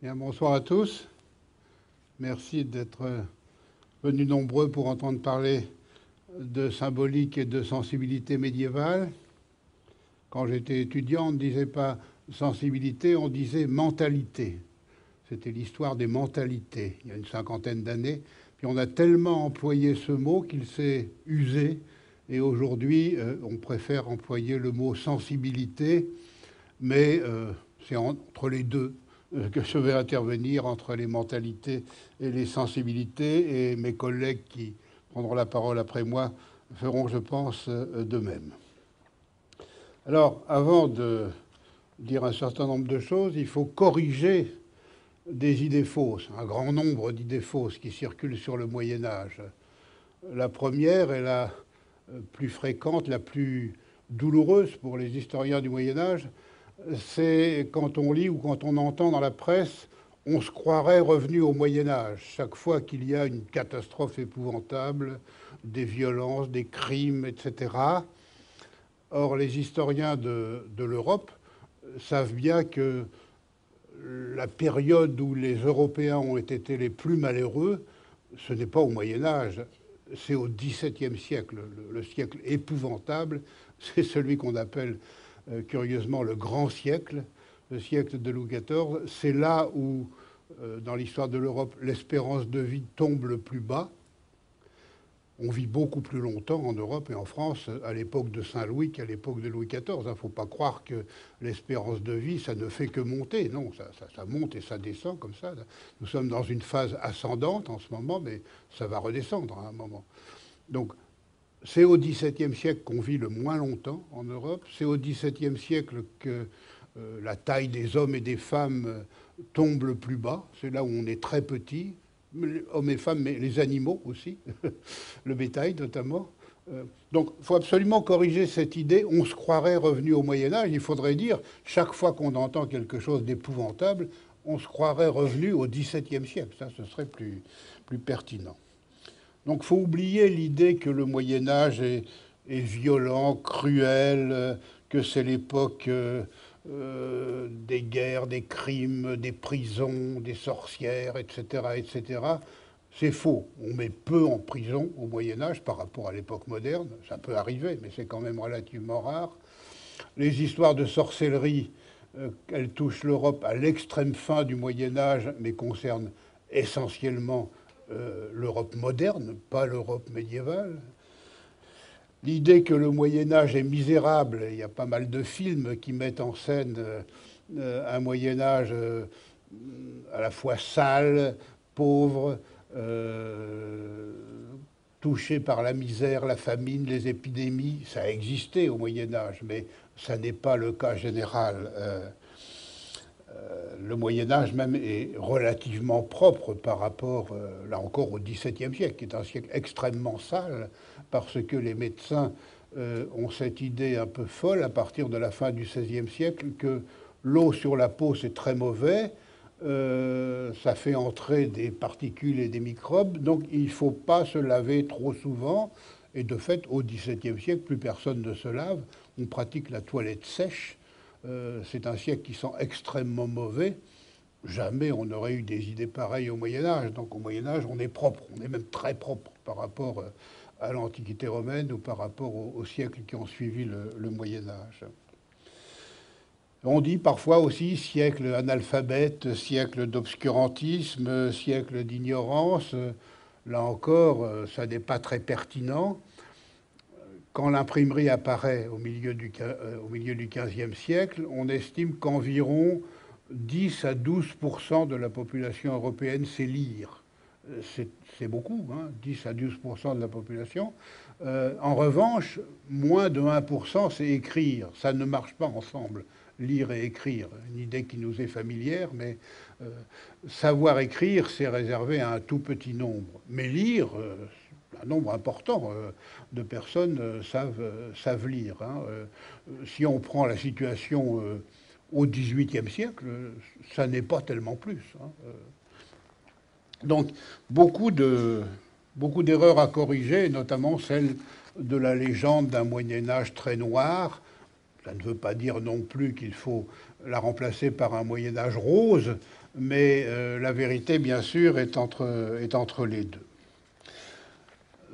Bonsoir à tous. Merci d'être venus nombreux pour entendre parler de symbolique et de sensibilité médiévale. Quand j'étais étudiant, on ne disait pas sensibilité, on disait mentalité. C'était l'histoire des mentalités, il y a une cinquantaine d'années. Puis on a tellement employé ce mot qu'il s'est usé. Et aujourd'hui, euh, on préfère employer le mot sensibilité, mais euh, c'est entre les deux que je vais intervenir, entre les mentalités et les sensibilités. Et mes collègues qui prendront la parole après moi feront, je pense, de même. Alors, avant de dire un certain nombre de choses, il faut corriger des idées fausses, un grand nombre d'idées fausses qui circulent sur le Moyen Âge. La première est la plus fréquente, la plus douloureuse pour les historiens du Moyen Âge, c'est quand on lit ou quand on entend dans la presse, on se croirait revenu au Moyen Âge. Chaque fois qu'il y a une catastrophe épouvantable, des violences, des crimes, etc., Or, les historiens de, l'Europe savent bien que la période où les Européens ont été les plus malheureux, ce n'est pas au Moyen Âge, c'est au XVIIe siècle, le, siècle épouvantable, c'est celui qu'on appelle curieusement le grand siècle, le siècle de Louis XIV. C'est là où, euh, dans l'histoire de l'Europe, l'espérance de vie tombe le plus bas on vit beaucoup plus longtemps en Europe et en France à l'époque de Saint-Louis qu'à l'époque de Louis XIV. Il ne faut pas croire que l'espérance de vie, ça ne fait que monter. Non, ça, monte et ça descend comme ça. Nous sommes dans une phase ascendante en ce moment, mais ça va redescendre à un moment. Donc, c'est au XVIIe siècle qu'on vit le moins longtemps en Europe. C'est au XVIIe siècle que euh, la taille des hommes et des femmes euh, tombe le plus bas. C'est là où on est très petit hommes et femmes, mais les animaux aussi, le bétail notamment. Euh, donc il faut absolument corriger cette idée. On se croirait revenu au Moyen Âge. Il faudrait dire, chaque fois qu'on entend quelque chose d'épouvantable, on se croirait revenu au XVIIe siècle. Ça, ce serait plus, plus pertinent. Donc faut oublier l'idée que le Moyen Âge est, violent, cruel, que c'est l'époque... Euh, euh, des guerres, des crimes, des prisons, des sorcières, etc., etc. C'est faux. On met peu en prison au Moyen Âge par rapport à l'époque moderne. Ça peut arriver, mais c'est quand même relativement rare. Les histoires de sorcellerie, euh, elles touchent l'Europe à l'extrême fin du Moyen Âge, mais concernent essentiellement euh, l'Europe moderne, pas l'Europe médiévale. L'idée que le Moyen Âge est misérable, il y a pas mal de films qui mettent en scène euh, un Moyen Âge euh, à la fois sale, pauvre, touché par la misère, la famine, les épidémies. Ça a existé au Moyen Âge, mais ça n'est pas le cas général. Le Moyen Âge même est relativement propre par rapport, là encore, au XVIIe siècle, qui est un siècle extrêmement sale, parce que les médecins euh, ont cette idée un peu folle à partir de la fin du XVIe siècle que l'eau sur la peau c'est très mauvais, euh, ça fait entrer des particules et des microbes, donc il ne faut pas se laver trop souvent. Et de fait, au XVIIe siècle, plus personne ne se lave. On pratique la toilette sèche. Euh, c'est un siècle qui sent extrêmement mauvais. Jamais on n'aurait eu des idées pareilles au Moyen Âge. Donc au Moyen Âge, on est propre, on est même très propre par rapport à l'Antiquité romaine ou par rapport aux, siècles qui ont suivi le, Moyen Âge. On dit parfois aussi siècle analphabète, siècle d'obscurantisme, siècle d'ignorance. Là encore, ça n'est pas très pertinent. Quand l'imprimerie apparaît au milieu du, euh, au milieu XVe siècle, on estime qu'environ 10 à 12% de la population européenne sait lire c'est beaucoup, 10 hein, à 12% de la population. Euh, en revanche, moins de 1% c'est écrire. Ça ne marche pas ensemble, lire et écrire. Une idée qui nous est familière, mais euh, savoir écrire, c'est réservé à un tout petit nombre. Mais lire, euh, un nombre important de personnes savent, savent lire. Hein. si on prend la situation au XVIIIe siècle, ça n'est pas tellement plus. Hein. Donc, beaucoup de beaucoup d'erreurs à corriger, notamment celle de la légende d'un Moyen Âge très noir. Ça ne veut pas dire non plus qu'il faut la remplacer par un Moyen Âge rose, mais la vérité, bien sûr, est entre, est entre les deux.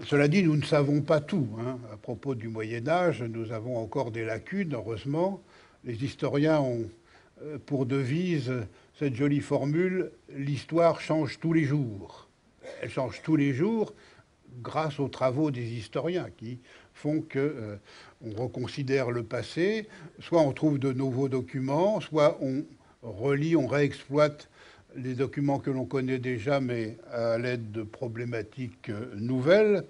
Cela dit, nous ne savons pas tout. Hein. À propos du Moyen Âge, nous avons encore des lacunes, heureusement. Les historiens ont pour devise cette jolie formule, l'histoire change tous les jours. Elle change tous les jours grâce aux travaux des historiens qui font que euh, on reconsidère le passé, soit on trouve de nouveaux documents, soit on relit, on réexploite les documents que l'on connaît déjà, mais à l'aide de problématiques euh, nouvelles.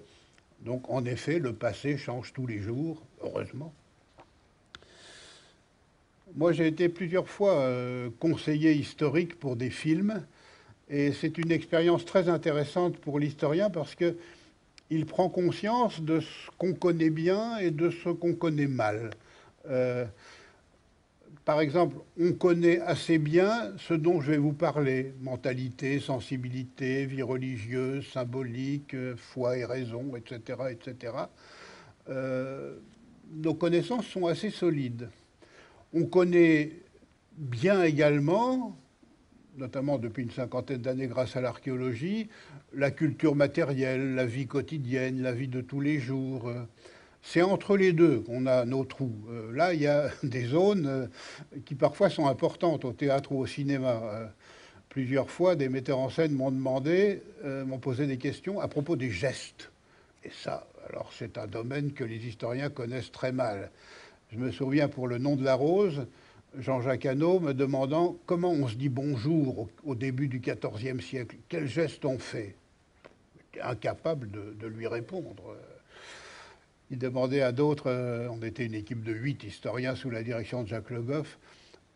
Donc en effet, le passé change tous les jours, heureusement. Moi, j'ai été plusieurs fois euh, conseiller historique pour des films, et c'est une expérience très intéressante pour l'historien parce qu'il prend conscience de ce qu'on connaît bien et de ce qu'on connaît mal. Euh, par exemple, on connaît assez bien ce dont je vais vous parler mentalité, sensibilité, vie religieuse, symbolique, euh, foi et raison, etc. etc. nos connaissances sont assez solides. On connaît bien également, notamment depuis une cinquantaine d'années grâce à l'archéologie, la culture matérielle, la vie quotidienne, la vie de tous les jours. C'est entre les deux qu'on a nos trous. Euh, là, il y a des zones euh, qui parfois sont importantes au théâtre ou au cinéma. Euh, plusieurs fois, des metteurs en scène m'ont demandé, m'ont posé des questions à propos des gestes. Et ça, alors c'est un domaine que les historiens connaissent très mal. Je me souviens pour le nom de la rose, Jean-Jacques Hano me demandant comment on se dit bonjour au, début du XIVe siècle, quel geste on fait? Incapable de, lui répondre. Il demandait à d'autres, euh, on était une équipe de huit historiens sous la direction de Jacques Le Goff,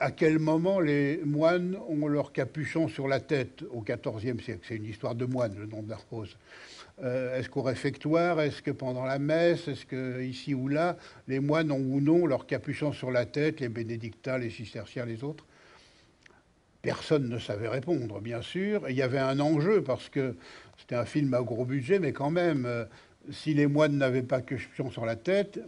à quel moment les moines ont leur capuchon sur la tête au XIVe siècle. C'est une histoire de moines, le nom de la rose. Euh, est-ce qu'au réfectoire, est-ce que pendant la messe, est-ce que ici ou là, les moines ont ou non leur capuchon sur la tête, les bénédictins, les cisterciens, les autres? Personne ne savait répondre, bien sûr. Il y avait un enjeu parce que c'était un film à gros budget, mais quand même, euh, si les moines n'avaient pas capuchon sur la tête,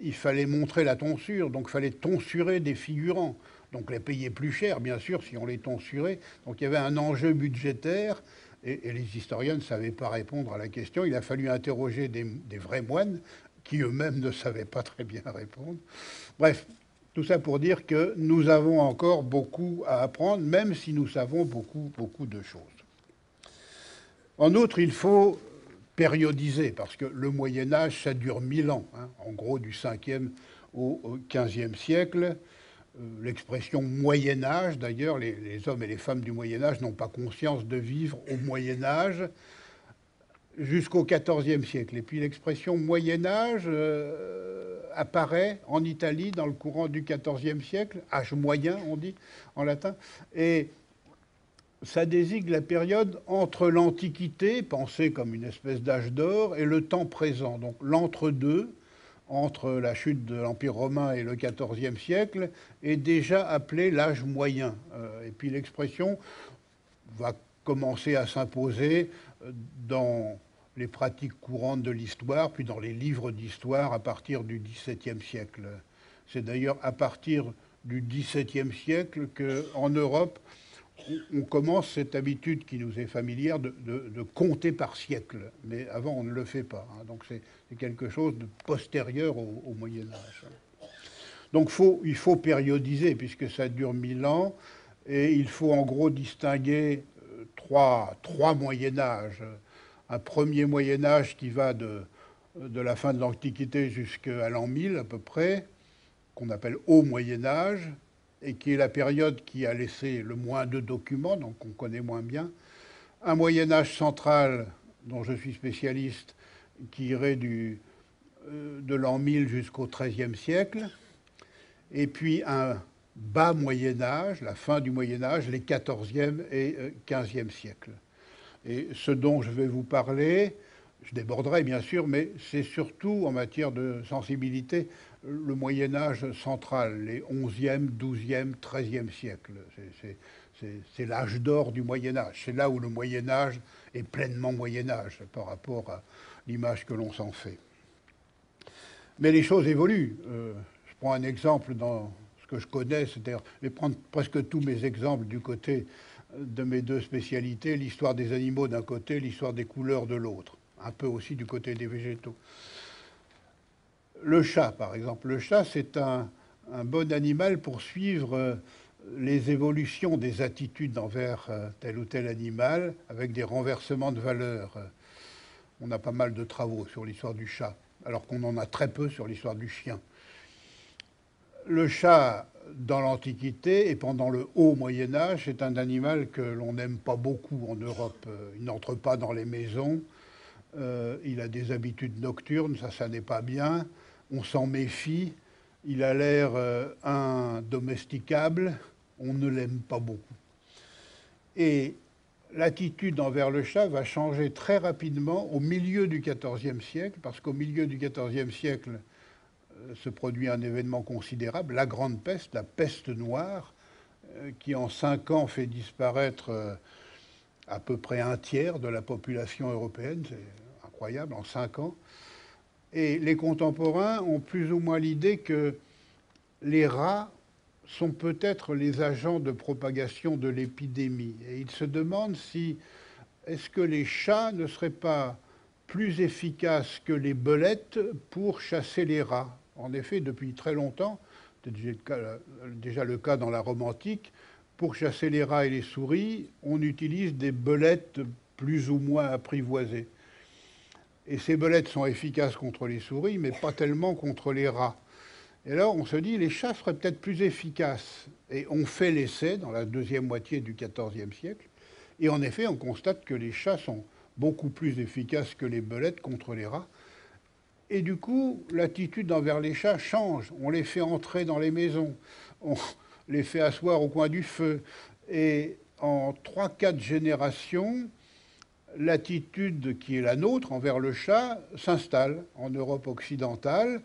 il fallait montrer la tonsure, donc il fallait tonsurer des figurants. Donc les payer plus cher, bien sûr, si on les tonsurait. Donc il y avait un enjeu budgétaire et, les historiens ne savaient pas répondre à la question. Il a fallu interroger des, vrais moines qui eux-mêmes ne savaient pas très bien répondre. Bref, tout ça pour dire que nous avons encore beaucoup à apprendre, même si nous savons beaucoup, beaucoup de choses. En outre, il faut périodiser, parce que le Moyen Âge, ça dure mille ans, hein, en gros du 5e au 15e siècle. Euh, l'expression Moyen Âge, d'ailleurs, les, hommes et les femmes du Moyen Âge n'ont pas conscience de vivre au Moyen Âge jusqu'au XIVe siècle. Et puis l'expression Moyen Âge euh, apparaît en Italie dans le courant du XIVe siècle, âge moyen, on dit en latin, et ça désigne la période entre l'Antiquité, pensée comme une espèce d'âge d'or, et le temps présent, donc l'entre-deux, entre la chute de l'Empire romain et le XIVe siècle est déjà appelé l'âge moyen. Euh, et puis l'expression va commencer à s'imposer euh, dans les pratiques courantes de l'histoire, puis dans les livres d'histoire à partir du XVIIe siècle. C'est d'ailleurs à partir du XVIIe siècle qu'en Europe, on commence cette habitude qui nous est familière de, compter par siècle. Mais avant, on ne le fait pas. Hein. Donc c'est quelque chose de postérieur au, Moyen Âge. Donc il faut périodiser, puisque ça dure mille ans, et il faut en gros distinguer euh, trois, trois Moyen Âges. Un premier Moyen Âge qui va de, de la fin de l'Antiquité jusqu'à l'an 1000 à peu près, qu'on appelle Haut Moyen Âge, et qui est la période qui a laissé le moins de documents, donc on connaît moins bien. Un Moyen Âge central, dont je suis spécialiste, qui irait du, euh, de l'an 1000 jusqu'au XIIIe siècle. Et puis un bas Moyen Âge, la fin du Moyen Âge, les XIVe et XVe siècles. Et ce dont je vais vous parler, je déborderai bien sûr, mais c'est surtout en matière de sensibilité le Moyen Âge central, les 11e, 12e, 13e siècles. C'est l'âge d'or du Moyen Âge. C'est là où le Moyen Âge est pleinement Moyen Âge par rapport à l'image que l'on s'en fait. Mais les choses évoluent. Euh, je prends un exemple dans ce que je connais, c'est-à-dire je vais prendre presque tous mes exemples du côté de mes deux spécialités, l'histoire des animaux d'un côté, l'histoire des couleurs de l'autre, un peu aussi du côté des végétaux. Le chat, par exemple. Le chat, c'est un, bon animal pour suivre euh, les évolutions des attitudes envers euh, tel ou tel animal avec des renversements de valeurs. On a pas mal de travaux sur l'histoire du chat, alors qu'on en a très peu sur l'histoire du chien. Le chat, dans l'Antiquité et pendant le haut Moyen Âge, est un animal que l'on n'aime pas beaucoup en Europe. Il n'entre pas dans les maisons, euh, il a des habitudes nocturnes, ça, ça n'est pas bien. On s'en méfie, il a l'air euh, indomesticable, on ne l'aime pas beaucoup. Et l'attitude envers le chat va changer très rapidement au milieu du XIVe siècle, parce qu'au milieu du XIVe siècle, euh, se produit un événement considérable, la Grande Peste, la peste noire, qui en cinq ans fait disparaître à peu près un tiers de la population européenne. Incroyable, en cinq ans. Et les contemporains ont plus ou moins l'idée que les rats sont peut-être les agents de propagation de l'épidémie. Et ils se demandent si est-ce que les chats ne seraient pas plus efficaces que les belettes pour chasser les rats? En effet, depuis très longtemps, déjà le cas dans la Rome antique, pour chasser les rats et les souris, on utilise des belettes plus ou moins apprivoisées. Et ces belettes sont efficaces contre les souris, mais pas tellement contre les rats. Et alors on se dit, les chats seraient peut-être plus efficaces. Et on fait l'essai dans la deuxième moitié du XIVe siècle. Et en effet, on constate que les chats sont beaucoup plus efficaces que les belettes contre les rats. Et du coup, l'attitude envers les chats change. On les fait entrer dans les maisons, on les fait asseoir au coin du feu. Et en trois, quatre générations, l'attitude qui est la nôtre envers le chat s'installe en Europe occidentale.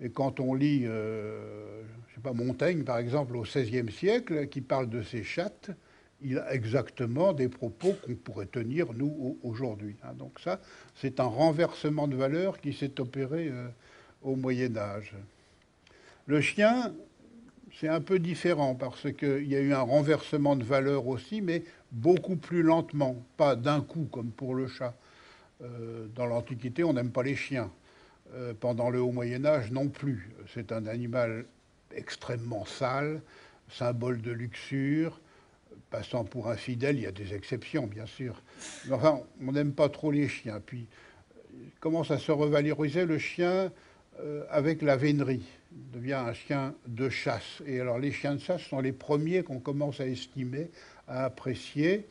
Et quand on lit, euh, sais pas, Montaigne, par exemple, au XVIe siècle, qui parle de ces chattes, il a exactement des propos qu'on pourrait tenir, nous, aujourd'hui. Hein. Donc ça, c'est un renversement de valeur qui s'est opéré euh, au Moyen Âge. Le chien, c'est un peu différent parce qu'il y a eu un renversement de valeur aussi, mais beaucoup plus lentement, pas d'un coup comme pour le chat. Euh, dans l'Antiquité, on n'aime pas les chiens. Euh, pendant le Haut Moyen Âge, non plus. C'est un animal extrêmement sale, symbole de luxure, passant pour un fidèle, il y a des exceptions, bien sûr. Mais enfin, on n'aime pas trop les chiens. Puis, commence à se revaloriser le chien? Euh, avec la vénerie. Devient un chien de chasse. Et alors, les chiens de chasse sont les premiers qu'on commence à estimer, à apprécier.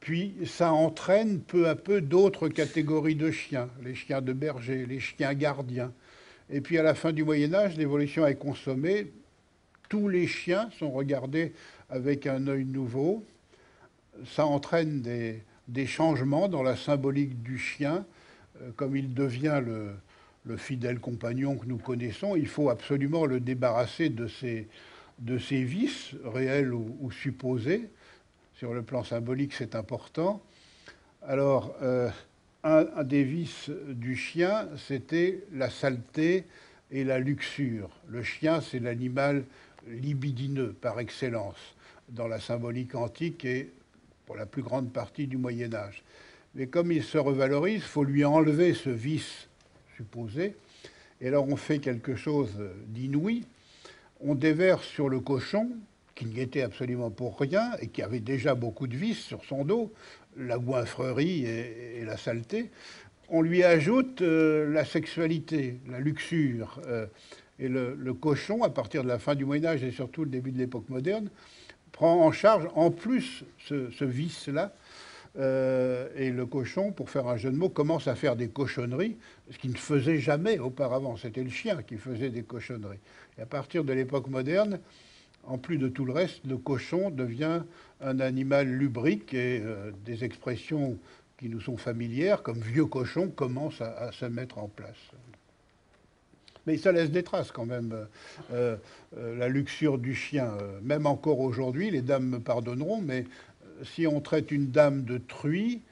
Puis, ça entraîne peu à peu d'autres catégories de chiens. Les chiens de berger, les chiens gardiens. Et puis, à la fin du Moyen-Âge, l'évolution est consommée. Tous les chiens sont regardés avec un œil nouveau. Ça entraîne des, changements dans la symbolique du chien. Euh, comme il devient le, fidèle compagnon que nous connaissons, il faut absolument le débarrasser de ses, de ses vices, réels ou, supposés. Sur le plan symbolique, c'est important. Alors, euh, un, un, des vices du chien, c'était la saleté et la luxure. Le chien, c'est l'animal libidineux par excellence dans la symbolique antique et pour la plus grande partie du Moyen Âge. Mais comme il se revalorise, il faut lui enlever ce vice supposé. Et alors on fait quelque chose d'inouï. On déverse sur le cochon, qui n'y était absolument pour rien et qui avait déjà beaucoup de vices sur son dos, la goinfrerie et, la saleté, on lui ajoute euh, la sexualité, la luxure. Euh, et le, le, cochon, à partir de la fin du Moyen Âge et surtout le début de l'époque moderne, prend en charge en plus ce, vice-là. Euh, et le cochon, pour faire un jeu de mots, commence à faire des cochonneries, ce qu'il ne faisait jamais auparavant. C'était le chien qui faisait des cochonneries. Et à partir de l'époque moderne, en plus de tout le reste, le cochon devient un animal lubrique et euh, des expressions qui nous sont familières, comme vieux cochon, commencent à se mettre en place mais ça laisse des traces quand même. Euh, la luxure du chien, même encore aujourd'hui, les dames me pardonneront, mais si on traite une dame de truie,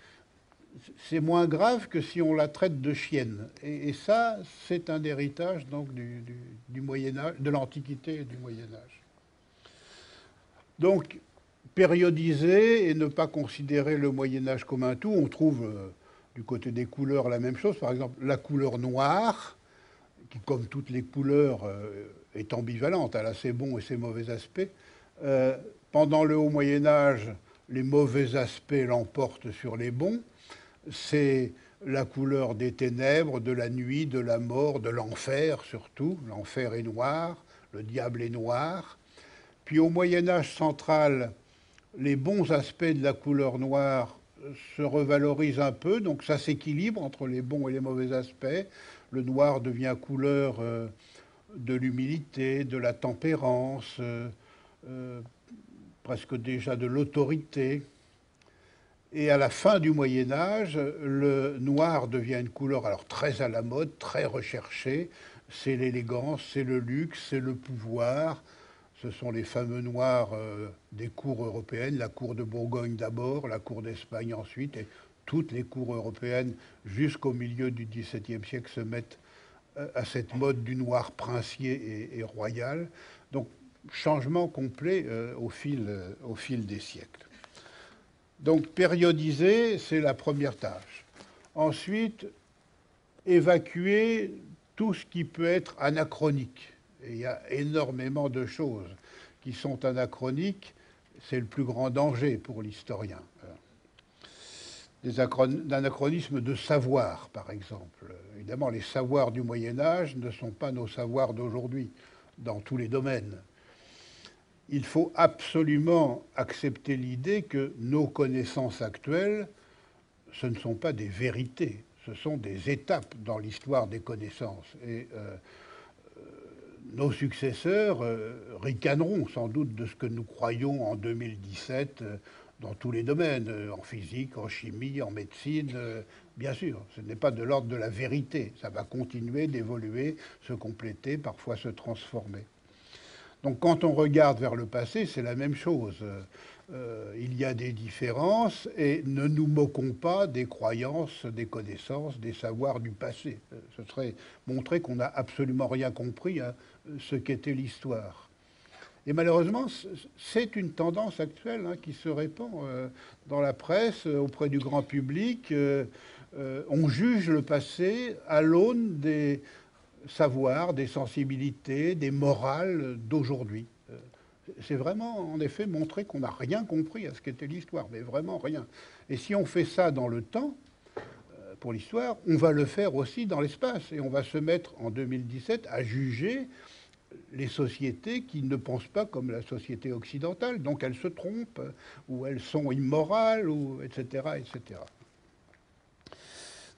c'est moins grave que si on la traite de chienne. Et, ça, c'est un héritage donc du, Moyen Âge, de l'Antiquité et du Moyen Âge. Donc, périodiser et ne pas considérer le Moyen Âge comme un tout. On trouve euh, du côté des couleurs la même chose. Par exemple, la couleur noire, qui, comme toutes les couleurs, euh, est ambivalente. Elle a ses bons et ses mauvais aspects. Euh, pendant le Haut Moyen Âge, les mauvais aspects l'emportent sur les bons. C'est la couleur des ténèbres, de la nuit, de la mort, de l'enfer surtout. L'enfer est noir, le diable est noir. Puis au Moyen Âge central, les bons aspects de la couleur noire se revalorisent un peu, donc ça s'équilibre entre les bons et les mauvais aspects. Le noir devient couleur euh, de l'humilité, de la tempérance, euh, euh, presque déjà de l'autorité. Et à la fin du Moyen Âge, le noir devient une couleur alors très à la mode, très recherchée. C'est l'élégance, c'est le luxe, c'est le pouvoir, ce sont les fameux noirs euh, des cours européennes, la cour de Bourgogne d'abord, la cour d'Espagne ensuite, et toutes les cours européennes jusqu'au milieu du XVIIe siècle se mettent euh, à cette mode du noir princier et, royal. Donc changement complet euh, au, fil, au fil des siècles. Donc périodiser, c'est la première tâche. Ensuite, évacuer tout ce qui peut être anachronique il y a énormément de choses qui sont anachroniques. C'est le plus grand danger pour l'historien. Des anachronismes de savoir, par exemple. Évidemment, les savoirs du Moyen Âge ne sont pas nos savoirs d'aujourd'hui, dans tous les domaines. Il faut absolument accepter l'idée que nos connaissances actuelles, ce ne sont pas des vérités, ce sont des étapes dans l'histoire des connaissances. Et euh, nos successeurs euh, ricaneront sans doute de ce que nous croyons en 2017 euh, dans tous les domaines, euh, en physique, en chimie, en médecine, bien sûr. Ce n'est pas de l'ordre de la vérité. Ça va continuer d'évoluer, se compléter, parfois se transformer. Donc quand on regarde vers le passé, c'est la même chose. Euh, il y a des différences et ne nous moquons pas des croyances, des connaissances, des savoirs du passé. Euh, ce serait montrer qu'on n'a absolument rien compris à ce qu'était l'histoire. Et malheureusement, c'est une tendance actuelle hein, qui se répand euh, dans la presse, auprès du grand public. on juge le passé à l'aune des savoirs, des sensibilités, des morales d'aujourd'hui c'est vraiment, en effet, montrer qu'on n'a rien compris à ce qu'était l'histoire, mais vraiment rien. Et si on fait ça dans le temps, euh, pour l'histoire, on va le faire aussi dans l'espace. Et on va se mettre en 2017 à juger les sociétés qui ne pensent pas comme la société occidentale, donc elles se trompent, ou elles sont immorales, ou etc. etc.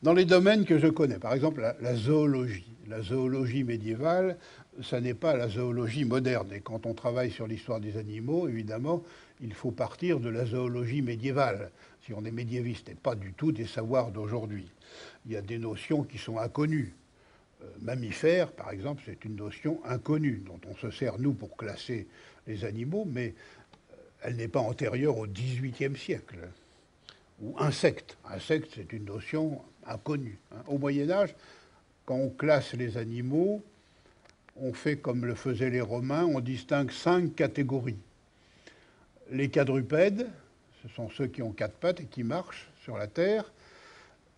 Dans les domaines que je connais, par exemple la zoologie, la zoologie médiévale, ça n'est pas la zoologie moderne. Et quand on travaille sur l'histoire des animaux, évidemment, il faut partir de la zoologie médiévale, si on est médiéviste, et pas du tout des savoirs d'aujourd'hui. Il y a des notions qui sont inconnues. Euh, mammifère, par exemple, c'est une notion inconnue, dont on se sert, nous, pour classer les animaux, mais euh, elle n'est pas antérieure au XVIIIe siècle. Ou insecte. Insecte, c'est une notion inconnue. Hein. Au Moyen Âge, quand on classe les animaux, on fait comme le faisaient les Romains, on distingue cinq catégories. Les quadrupèdes, ce sont ceux qui ont quatre pattes et qui marchent sur la terre.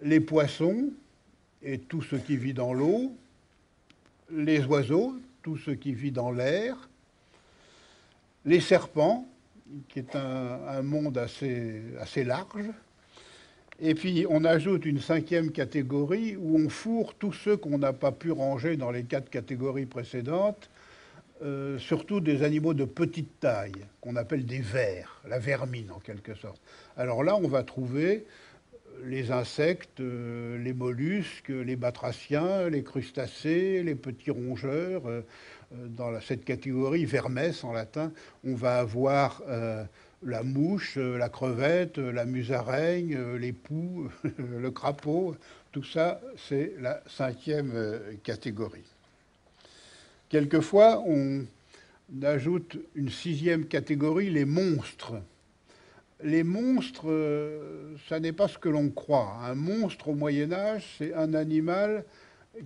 Les poissons et tout ce qui vit dans l'eau. Les oiseaux, tout ce qui vit dans l'air. Les serpents, qui est un, monde assez large. Et puis on ajoute une cinquième catégorie où on fourre tous ceux qu'on n'a pas pu ranger dans les quatre catégories précédentes, euh, surtout des animaux de petite taille, qu'on appelle des vers, la vermine en quelque sorte. Alors là, on va trouver les insectes, euh, les mollusques, les batraciens, les crustacés, les petits rongeurs. Euh, dans cette catégorie, vermes en latin, on va avoir la mouche, euh, la crevette, euh, la musaraigne, euh, les poux, le crapaud, tout ça, c'est la cinquième catégorie. Quelquefois, on ajoute une sixième catégorie, les monstres. Les monstres, ça n'est pas ce que l'on croit. Un monstre au Moyen Âge, c'est un animal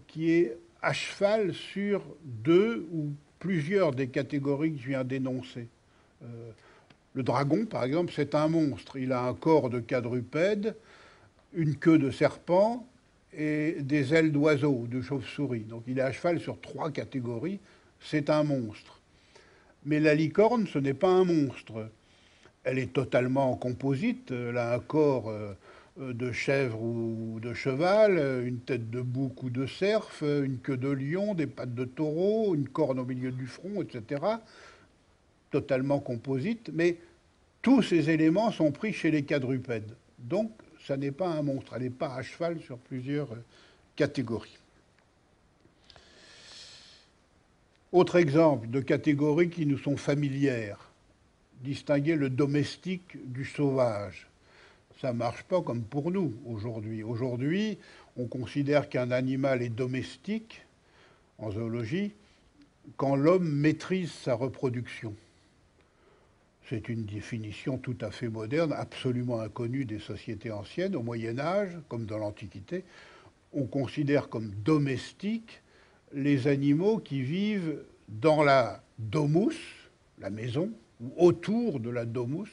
qui est à cheval sur deux ou plusieurs des catégories que je viens d'énoncer Le dragon, par exemple, c'est un monstre. Il a un corps de quadrupède, une queue de serpent et des ailes d'oiseau, de chauve-souris. Donc il est à cheval sur trois catégories. C'est un monstre. Mais la licorne, ce n'est pas un monstre. Elle est totalement en composite. Elle a un corps euh, de chèvre ou de cheval, une tête de bouc ou de cerf, une queue de lion, des pattes de taureau, une corne au milieu du front, etc. Totalement composite. Mais tous ces éléments sont pris chez les quadrupèdes. Donc, ça n'est pas un monstre. Elle n'est pas à cheval sur plusieurs catégories. Autre exemple de catégories qui nous sont familières. Distinguer le domestique du sauvage. Ça ne marche pas comme pour nous aujourd'hui. Aujourd'hui, on considère qu'un animal est domestique, en zoologie, quand l'homme maîtrise sa reproduction. C'est une définition tout à fait moderne, absolument inconnue des sociétés anciennes. Au Moyen Âge, comme dans l'Antiquité, on considère comme domestiques les animaux qui vivent dans la domus, la maison, ou autour de la domus.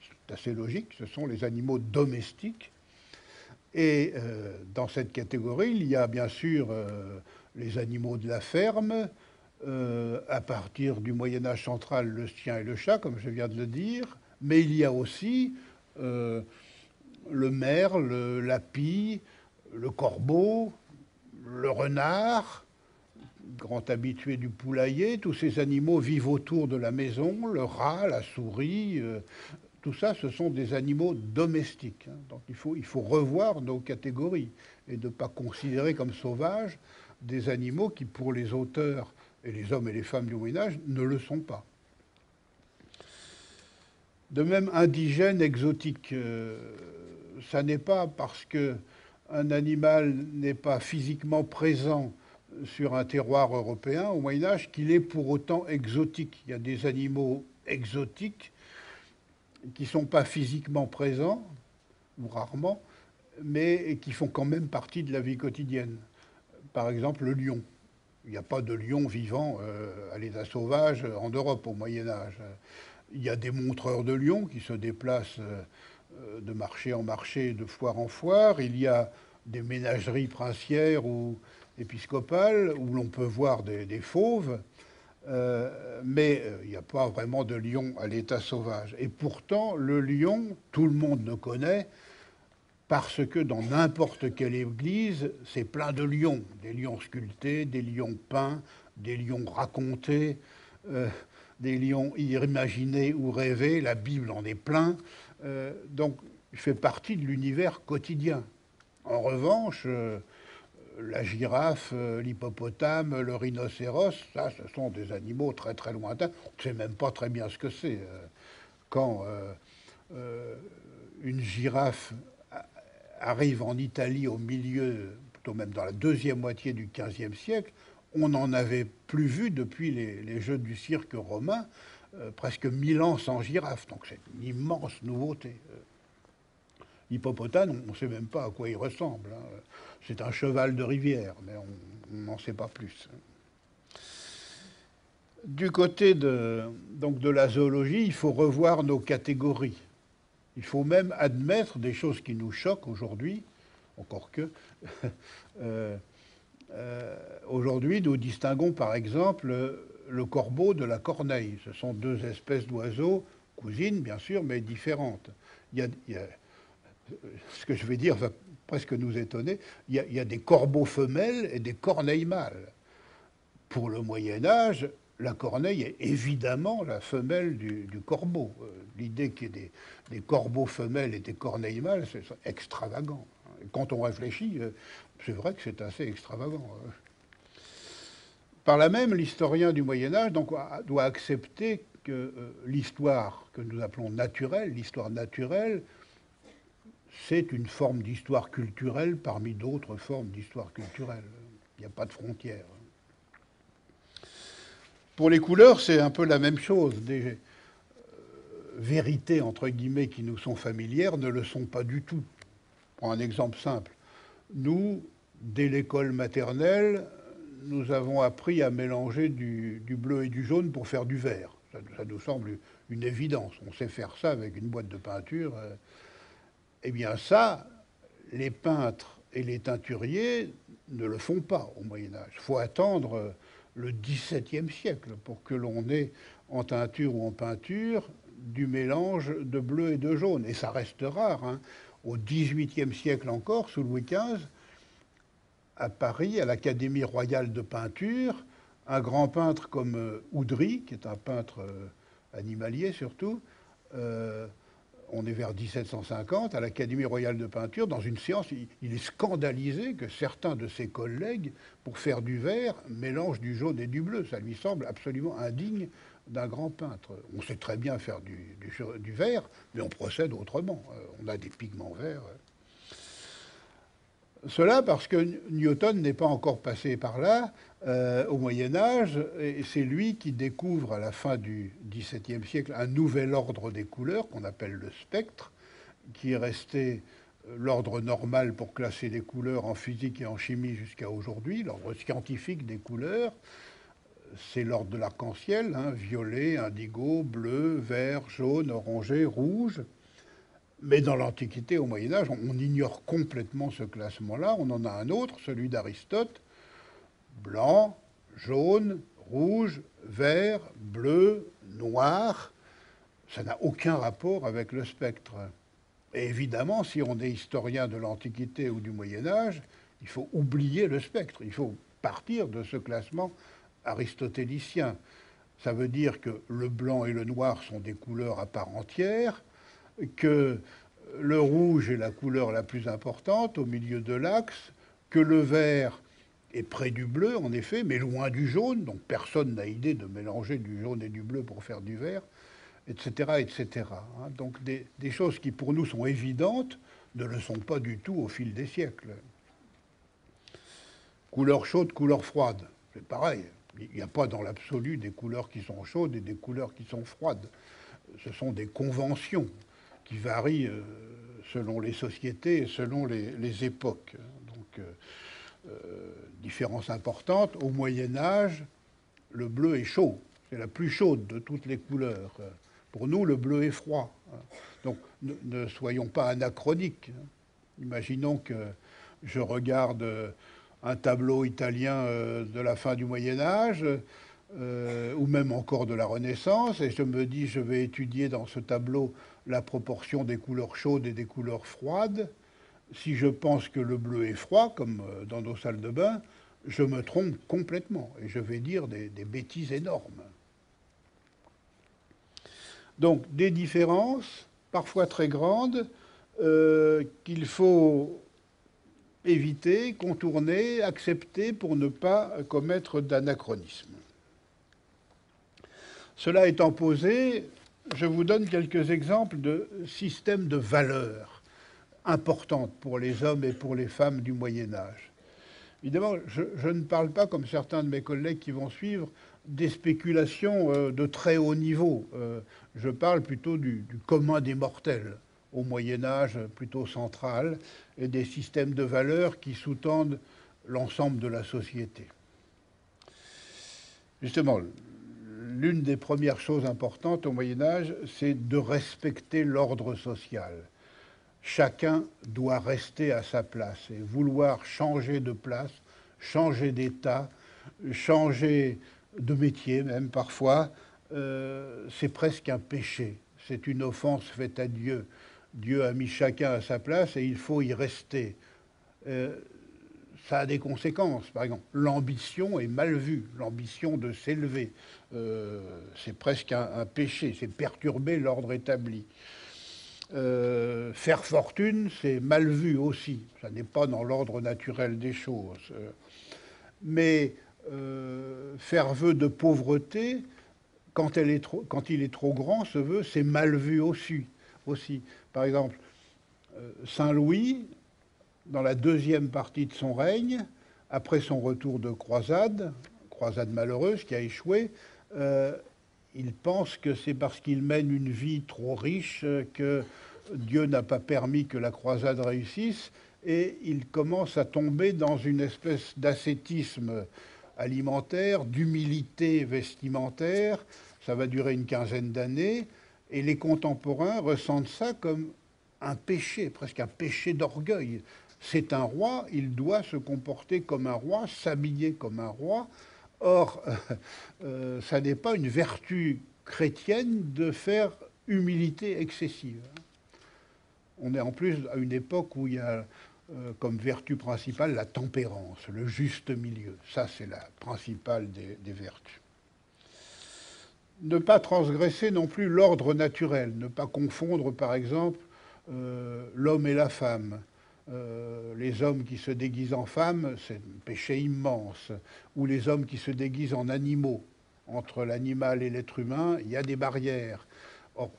C'est assez logique, ce sont les animaux domestiques. Et euh, dans cette catégorie, il y a bien sûr euh, les animaux de la ferme, euh, à partir du Moyen Âge central, le chien et le chat, comme je viens de le dire, mais il y a aussi le merle, la pie, le corbeau, le renard, grand habitué du poulailler, tous ces animaux vivent autour de la maison, le rat, la souris, euh, tout ça, ce sont des animaux domestiques. Hein. Donc il faut revoir nos catégories et ne pas considérer comme sauvages des animaux qui, pour les auteurs et les hommes et les femmes du Moyen Âge, ne le sont pas. De même, indigène, exotique, euh, ça n'est pas parce que un animal n'est pas physiquement présent sur un terroir européen au Moyen Âge qu'il est pour autant exotique. Il y a des animaux exotiques qui ne sont pas physiquement présents, ou rarement, mais qui font quand même partie de la vie quotidienne. Par exemple, le lion. Il n'y a pas de lion vivant euh, à l'état sauvage en Europe au Moyen Âge. Il y a des montreurs de lions qui se déplacent euh, de marché en marché, de foire en foire. Il y a des ménageries princières où épiscopale où l'on peut voir des, fauves, euh, mais euh, il n'y a pas vraiment de lion à l'état sauvage. Et pourtant, le lion, tout le monde le connaît, parce que dans n'importe quelle église, c'est plein de lions, des lions sculptés, des lions peints, des lions racontés, euh, des lions imaginés ou rêvés, la Bible en est plein, donc il fait partie de l'univers quotidien. En revanche, la girafe, euh, l'hippopotame, le rhinocéros, ça, ce sont des animaux très très lointains. On ne sait même pas très bien ce que c'est. Euh, quand euh, une girafe arrive en Italie au milieu, plutôt même dans la deuxième moitié du XVe siècle, on n'en avait plus vu depuis les, jeux du cirque romain, presque mille ans sans girafe. Donc c'est une immense nouveauté. L'hippopotame, on ne sait même pas à quoi il ressemble. Hein. C'est un cheval de rivière, mais on n'en sait pas plus. Du côté donc de la zoologie, il faut revoir nos catégories. Il faut même admettre des choses qui nous choquent aujourd'hui, encore que. Euh, euh, aujourd'hui, nous distinguons par exemple le corbeau de la corneille. Ce sont deux espèces d'oiseaux, cousines bien sûr, mais différentes. ce que je vais dire va presque nous étonner, il y, a, des corbeaux femelles et des corneilles mâles. Pour le Moyen Âge, la corneille est évidemment la femelle du, corbeau. Euh, l'idée qu'il y ait des, corbeaux femelles et des corneilles mâles, c'est extravagant. quand on réfléchit, euh, c'est vrai que c'est assez extravagant. Hein. Par là même, l'historien du Moyen Âge doit accepter que euh, l'histoire que nous appelons naturelle, l'histoire naturelle, c'est une forme d'histoire culturelle parmi d'autres formes d'histoire culturelle. Il n'y a pas de frontières. Pour les couleurs, c'est un peu la même chose. Des euh, vérités, entre guillemets, qui nous sont familières ne le sont pas du tout. Pour un exemple simple. Nous, dès l'école maternelle, nous avons appris à mélanger du, bleu et du jaune pour faire du vert. Ça, nous semble une évidence. On sait faire ça avec une boîte de peinture. Eh bien ça, les peintres et les teinturiers ne le font pas au Moyen Âge. Il faut attendre le XVIIe siècle pour que l'on ait en teinture ou en peinture du mélange de bleu et de jaune. Et ça reste rare. Hein. Au XVIIIe siècle encore, sous Louis XV, à Paris, à l'Académie royale de peinture, un grand peintre comme euh, Oudry, qui est un peintre euh, animalier surtout, euh, on est vers 1750, à l'Académie royale de peinture, dans une séance, il, est scandalisé que certains de ses collègues, pour faire du vert, mélangent du jaune et du bleu. Ça lui semble absolument indigne d'un grand peintre. On sait très bien faire du, du, vert, mais on procède autrement. on a des pigments verts. Cela parce que Newton n'est pas encore passé par là euh, au Moyen Âge, et c'est lui qui découvre à la fin du XVIIe siècle un nouvel ordre des couleurs qu'on appelle le spectre, qui est resté euh, l'ordre normal pour classer les couleurs en physique et en chimie jusqu'à aujourd'hui, l'ordre scientifique des couleurs. C'est l'ordre de l'arc-en-ciel, hein, violet, indigo, bleu, vert, jaune, orangé, rouge. Mais dans l'Antiquité, au Moyen Âge, on ignore complètement ce classement-là. On en a un autre, celui d'Aristote. Blanc, jaune, rouge, vert, bleu, noir. Ça n'a aucun rapport avec le spectre. Et évidemment, si on est historien de l'Antiquité ou du Moyen Âge, il faut oublier le spectre. Il faut partir de ce classement aristotélicien. Ça veut dire que le blanc et le noir sont des couleurs à part entière, que le rouge est la couleur la plus importante au milieu de l'axe, que le vert est près du bleu, en effet, mais loin du jaune, donc personne n'a idée de mélanger du jaune et du bleu pour faire du vert, etc. etc. Hein. Donc des, choses qui pour nous sont évidentes ne le sont pas du tout au fil des siècles. Couleur chaude, couleur froide, c'est pareil. Il n'y a pas dans l'absolu des couleurs qui sont chaudes et des couleurs qui sont froides. Ce sont des conventions qui varient euh, selon les sociétés et selon les, époques. Donc, euh, euh, différence importante. Au Moyen Âge, le bleu est chaud. C'est la plus chaude de toutes les couleurs. Pour nous, le bleu est froid. Donc, ne, soyons pas anachroniques. Imaginons que je regarde un tableau italien de la fin du Moyen Âge, ou même encore de la Renaissance, et je me dis, je vais étudier dans ce tableau la proportion des couleurs chaudes et des couleurs froides. Si je pense que le bleu est froid, comme euh, dans nos salles de bain, je me trompe complètement et je vais dire des, bêtises énormes. Donc des différences, parfois très grandes, euh, qu'il faut éviter, contourner, accepter pour ne pas commettre d'anachronisme. Cela étant posé, je vous donne quelques exemples de systèmes de valeurs importantes pour les hommes et pour les femmes du Moyen Âge. Évidemment, je, ne parle pas, comme certains de mes collègues qui vont suivre, des spéculations euh, de très haut niveau. Euh, je parle plutôt du, du, commun des mortels au Moyen Âge plutôt central et des systèmes de valeurs qui sous-tendent l'ensemble de la société. Justement, l'une des premières choses importantes au Moyen Âge, c'est de respecter l'ordre social. Chacun doit rester à sa place et vouloir changer de place, changer d'état, changer de métier même parfois, euh, c'est presque un péché. C'est une offense faite à Dieu. Dieu a mis chacun à sa place et il faut y rester. Euh, ça a des conséquences. Par exemple, l'ambition est mal vue, l'ambition de s'élever. Euh, c'est presque un, péché, c'est perturber l'ordre établi. Euh, faire fortune, c'est mal vu aussi. Ça n'est pas dans l'ordre naturel des choses. Mais euh, faire vœu de pauvreté, quand, quand il est trop grand, ce vœu, c'est mal vu aussi. aussi. Par exemple, Saint Louis dans la deuxième partie de son règne, après son retour de croisade, croisade malheureuse qui a échoué, euh, il pense que c'est parce qu'il mène une vie trop riche que Dieu n'a pas permis que la croisade réussisse, et il commence à tomber dans une espèce d'ascétisme alimentaire, d'humilité vestimentaire. Ça va durer une quinzaine d'années. Et les contemporains ressentent ça comme un péché, presque un péché d'orgueil. C'est un roi, il doit se comporter comme un roi, s'habiller comme un roi. Or, euh, ça n'est pas une vertu chrétienne de faire humilité excessive. On est en plus à une époque où il y a euh, comme vertu principale la tempérance, le juste milieu. Ça, c'est la principale des, vertus. Ne pas transgresser non plus l'ordre naturel, ne pas confondre par exemple euh, l'homme et la femme. Euh, les hommes qui se déguisent en femmes, c'est un péché immense. Ou les hommes qui se déguisent en animaux. Entre l'animal et l'être humain, il y a des barrières. Or,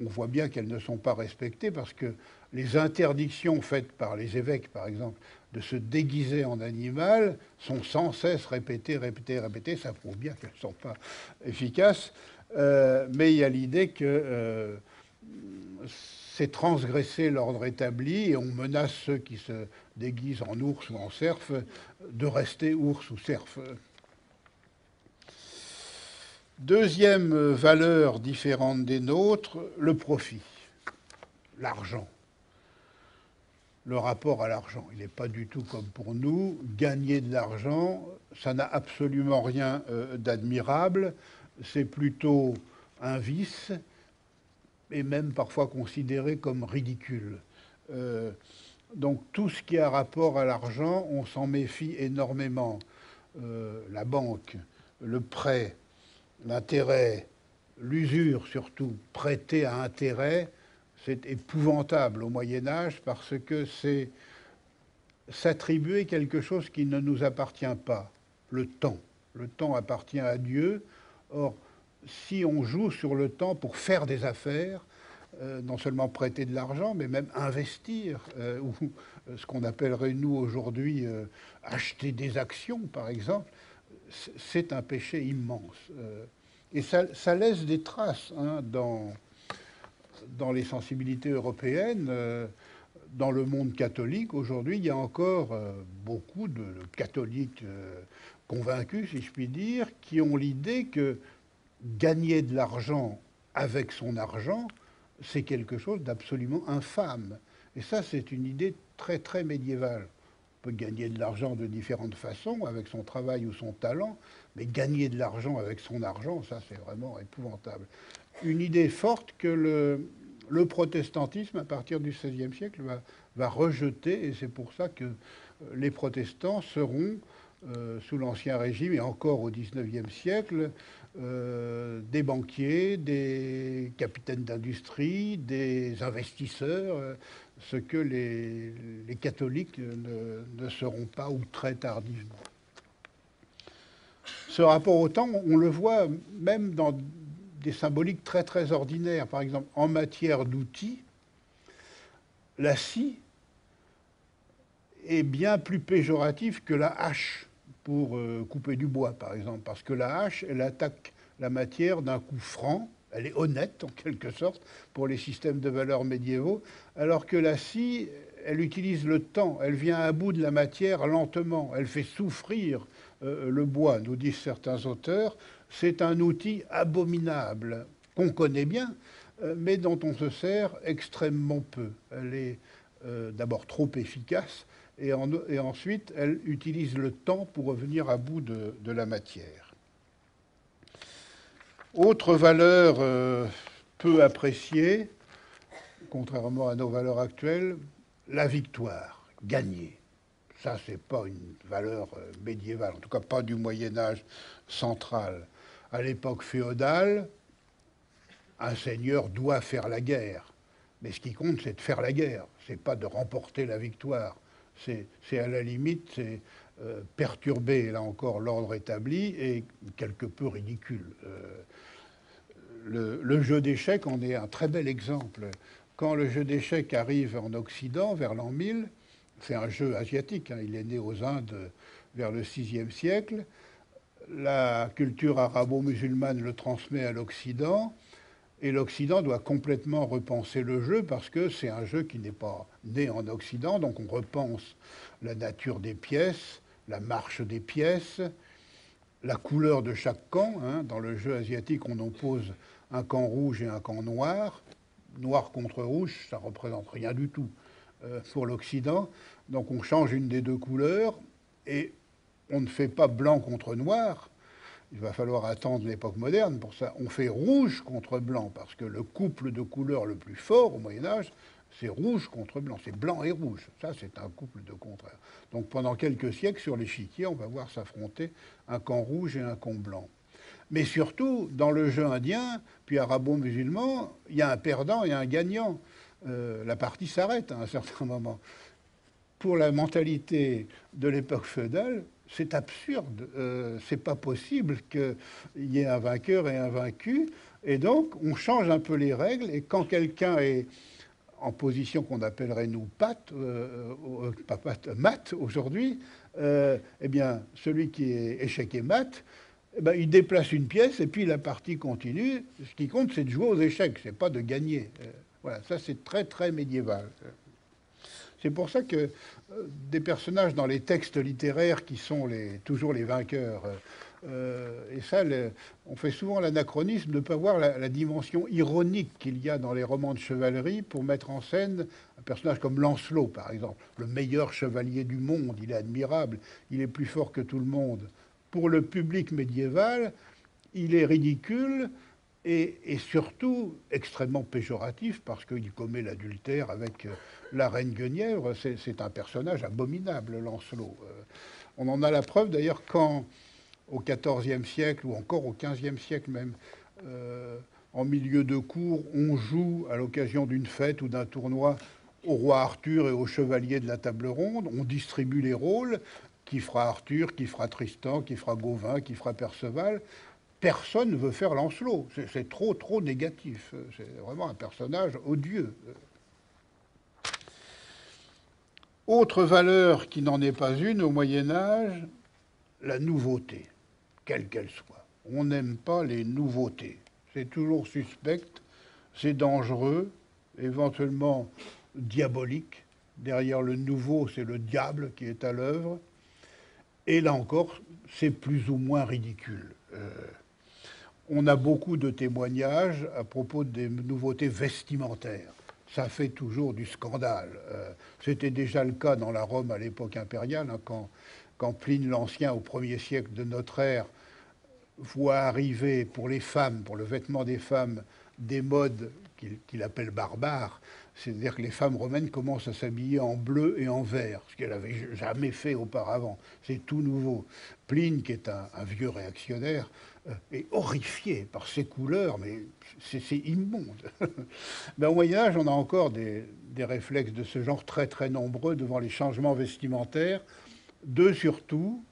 on voit bien qu'elles ne sont pas respectées parce que les interdictions faites par les évêques, par exemple, de se déguiser en animal sont sans cesse répétées, répétées, répétées. Ça prouve bien qu'elles ne sont pas efficaces. Euh, mais il y a l'idée que euh, c'est transgresser l'ordre établi et on menace ceux qui se déguisent en ours ou en cerf de rester ours ou cerf. Deuxième valeur différente des nôtres, le profit, l'argent. Le rapport à l'argent, il n'est pas du tout comme pour nous. Gagner de l'argent, ça n'a absolument rien euh, d'admirable. C'est plutôt un vice et même parfois considéré comme ridicule. Euh, donc tout ce qui a rapport à l'argent, on s'en méfie énormément. Euh, la banque, le prêt, l'intérêt, l'usure surtout, prêter à intérêt, c'est épouvantable au Moyen Âge parce que c'est s'attribuer quelque chose qui ne nous appartient pas, le temps. Le temps appartient à Dieu. Or, si on joue sur le temps pour faire des affaires, euh, non seulement prêter de l'argent, mais même investir, euh, ou euh, ce qu'on appellerait nous aujourd'hui acheter des actions, par exemple, c'est un péché immense. Et ça, laisse des traces hein, dans, dans les sensibilités européennes. Dans le monde catholique, aujourd'hui, il y a encore beaucoup de catholiques convaincus, si je puis dire, qui ont l'idée que gagner de l'argent avec son argent, c'est quelque chose d'absolument infâme. Et ça, c'est une idée très, très médiévale peut gagner de l'argent de différentes façons, avec son travail ou son talent, mais gagner de l'argent avec son argent, ça c'est vraiment épouvantable. Une idée forte que le, protestantisme, à partir du XVIe siècle, va, va, rejeter, et c'est pour ça que euh, les protestants seront, euh, sous l'Ancien Régime et encore au XIXe siècle, euh, des banquiers, des capitaines d'industrie, des investisseurs, ce que les, catholiques ne, seront pas ou très tardivement. Ce rapport au temps, on le voit même dans des symboliques très très ordinaires. Par exemple, en matière d'outils, la scie est bien plus péjorative que la hache pour euh, couper du bois, par exemple, parce que la hache, elle attaque la matière d'un coup franc, elle est honnête en quelque sorte pour les systèmes de valeurs médiévaux, alors que la scie, elle utilise le temps, elle vient à bout de la matière lentement, elle fait souffrir euh, le bois, nous disent certains auteurs. C'est un outil abominable qu'on connaît bien, euh, mais dont on se sert extrêmement peu. Elle est d'abord trop efficace et, ensuite elle utilise le temps pour revenir à bout de la matière. Autre valeur euh, peu appréciée, contrairement à nos valeurs actuelles, la victoire, gagner. Ça, ce n'est pas une valeur euh, médiévale, en tout cas pas du Moyen Âge central. À l'époque féodale, un seigneur doit faire la guerre. Mais ce qui compte, c'est de faire la guerre, c'est pas de remporter la victoire. C'est à la limite, c'est euh, perturber, là encore, l'ordre établi et quelque peu ridicule. Euh, le, jeu d'échecs en est un très bel exemple. Quand le jeu d'échecs arrive en Occident, vers l'an 1000, c'est un jeu asiatique, hein, il est né aux Indes vers le VIe siècle, la culture arabo-musulmane le transmet à l'Occident, et l'Occident doit complètement repenser le jeu parce que c'est un jeu qui n'est pas né en Occident, donc on repense la nature des pièces, la marche des pièces, la couleur de chaque camp. Hein. Dans le jeu asiatique, on oppose un camp rouge et un camp noir. Noir contre rouge, ça représente rien du tout euh, pour l'Occident. Donc on change une des deux couleurs et on ne fait pas blanc contre noir. Il va falloir attendre l'époque moderne pour ça. On fait rouge contre blanc parce que le couple de couleurs le plus fort au Moyen Âge, c'est rouge contre blanc, c'est blanc et rouge. Ça, c'est un couple de contraires. Donc pendant quelques siècles, sur l'échiquier, on va voir s'affronter un camp rouge et un camp blanc. Mais surtout, dans le jeu indien, puis arabo-musulman, il y a un perdant et un gagnant. Euh, la partie s'arrête à un certain moment. Pour la mentalité de l'époque féodale, c'est absurde. Euh, c'est pas possible qu'il y ait un vainqueur et un vaincu. Et donc, on change un peu les règles. Et quand quelqu'un est en position qu'on appellerait nous pat, euh, euh, pas pat, mat aujourd'hui, euh, eh bien, celui qui est échec et mat, eh ben, il déplace une pièce et puis la partie continue. Ce qui compte, c'est de jouer aux échecs, c'est pas de gagner. voilà, ça c'est très très médiéval. C'est pour ça que des personnages dans les textes littéraires qui sont toujours les vainqueurs, euh, et ça, on fait souvent l'anachronisme de ne pas voir la, dimension ironique qu'il y a dans les romans de chevalerie pour mettre en scène un personnage comme Lancelot, par exemple, le meilleur chevalier du monde. Il est admirable, il est plus fort que tout le monde. Pour le public médiéval, il est ridicule et, surtout extrêmement péjoratif parce qu'il commet l'adultère avec euh, la reine Guenièvre. C'est un personnage abominable, Lancelot. Euh, on en a la preuve d'ailleurs quand au XIVe siècle ou encore au XVe siècle même. Euh, en milieu de cours, on joue à l'occasion d'une fête ou d'un tournoi au roi Arthur et aux chevaliers de la table ronde. On distribue les rôles. Qui fera Arthur, qui fera Tristan, qui fera Gauvin, qui fera Perceval. Personne ne veut faire Lancelot. C'est trop, trop négatif. C'est vraiment un personnage odieux. Autre valeur qui n'en est pas une au Moyen Âge, la nouveauté quelle qu'elle soit. On n'aime pas les nouveautés. C'est toujours suspect, c'est dangereux, éventuellement diabolique. Derrière le nouveau, c'est le diable qui est à l'œuvre. Et là encore, c'est plus ou moins ridicule. Euh, on a beaucoup de témoignages à propos des nouveautés vestimentaires. Ça fait toujours du scandale. Euh, c'était déjà le cas dans la Rome à l'époque impériale, hein, quand, Pline l'Ancien, au premier siècle de notre ère, voit arriver pour les femmes, pour le vêtement des femmes, des modes qu'il appelle barbares. C'est-à-dire que les femmes romaines commencent à s'habiller en bleu et en vert, ce qu'elles n'avaient jamais fait auparavant. C'est tout nouveau. Pline, qui est un, vieux réactionnaire, est horrifié par ces couleurs, mais c'est immonde. mais au Moyen Âge, on a encore des, des réflexes de ce genre très très nombreux devant les changements vestimentaires. Deux surtout,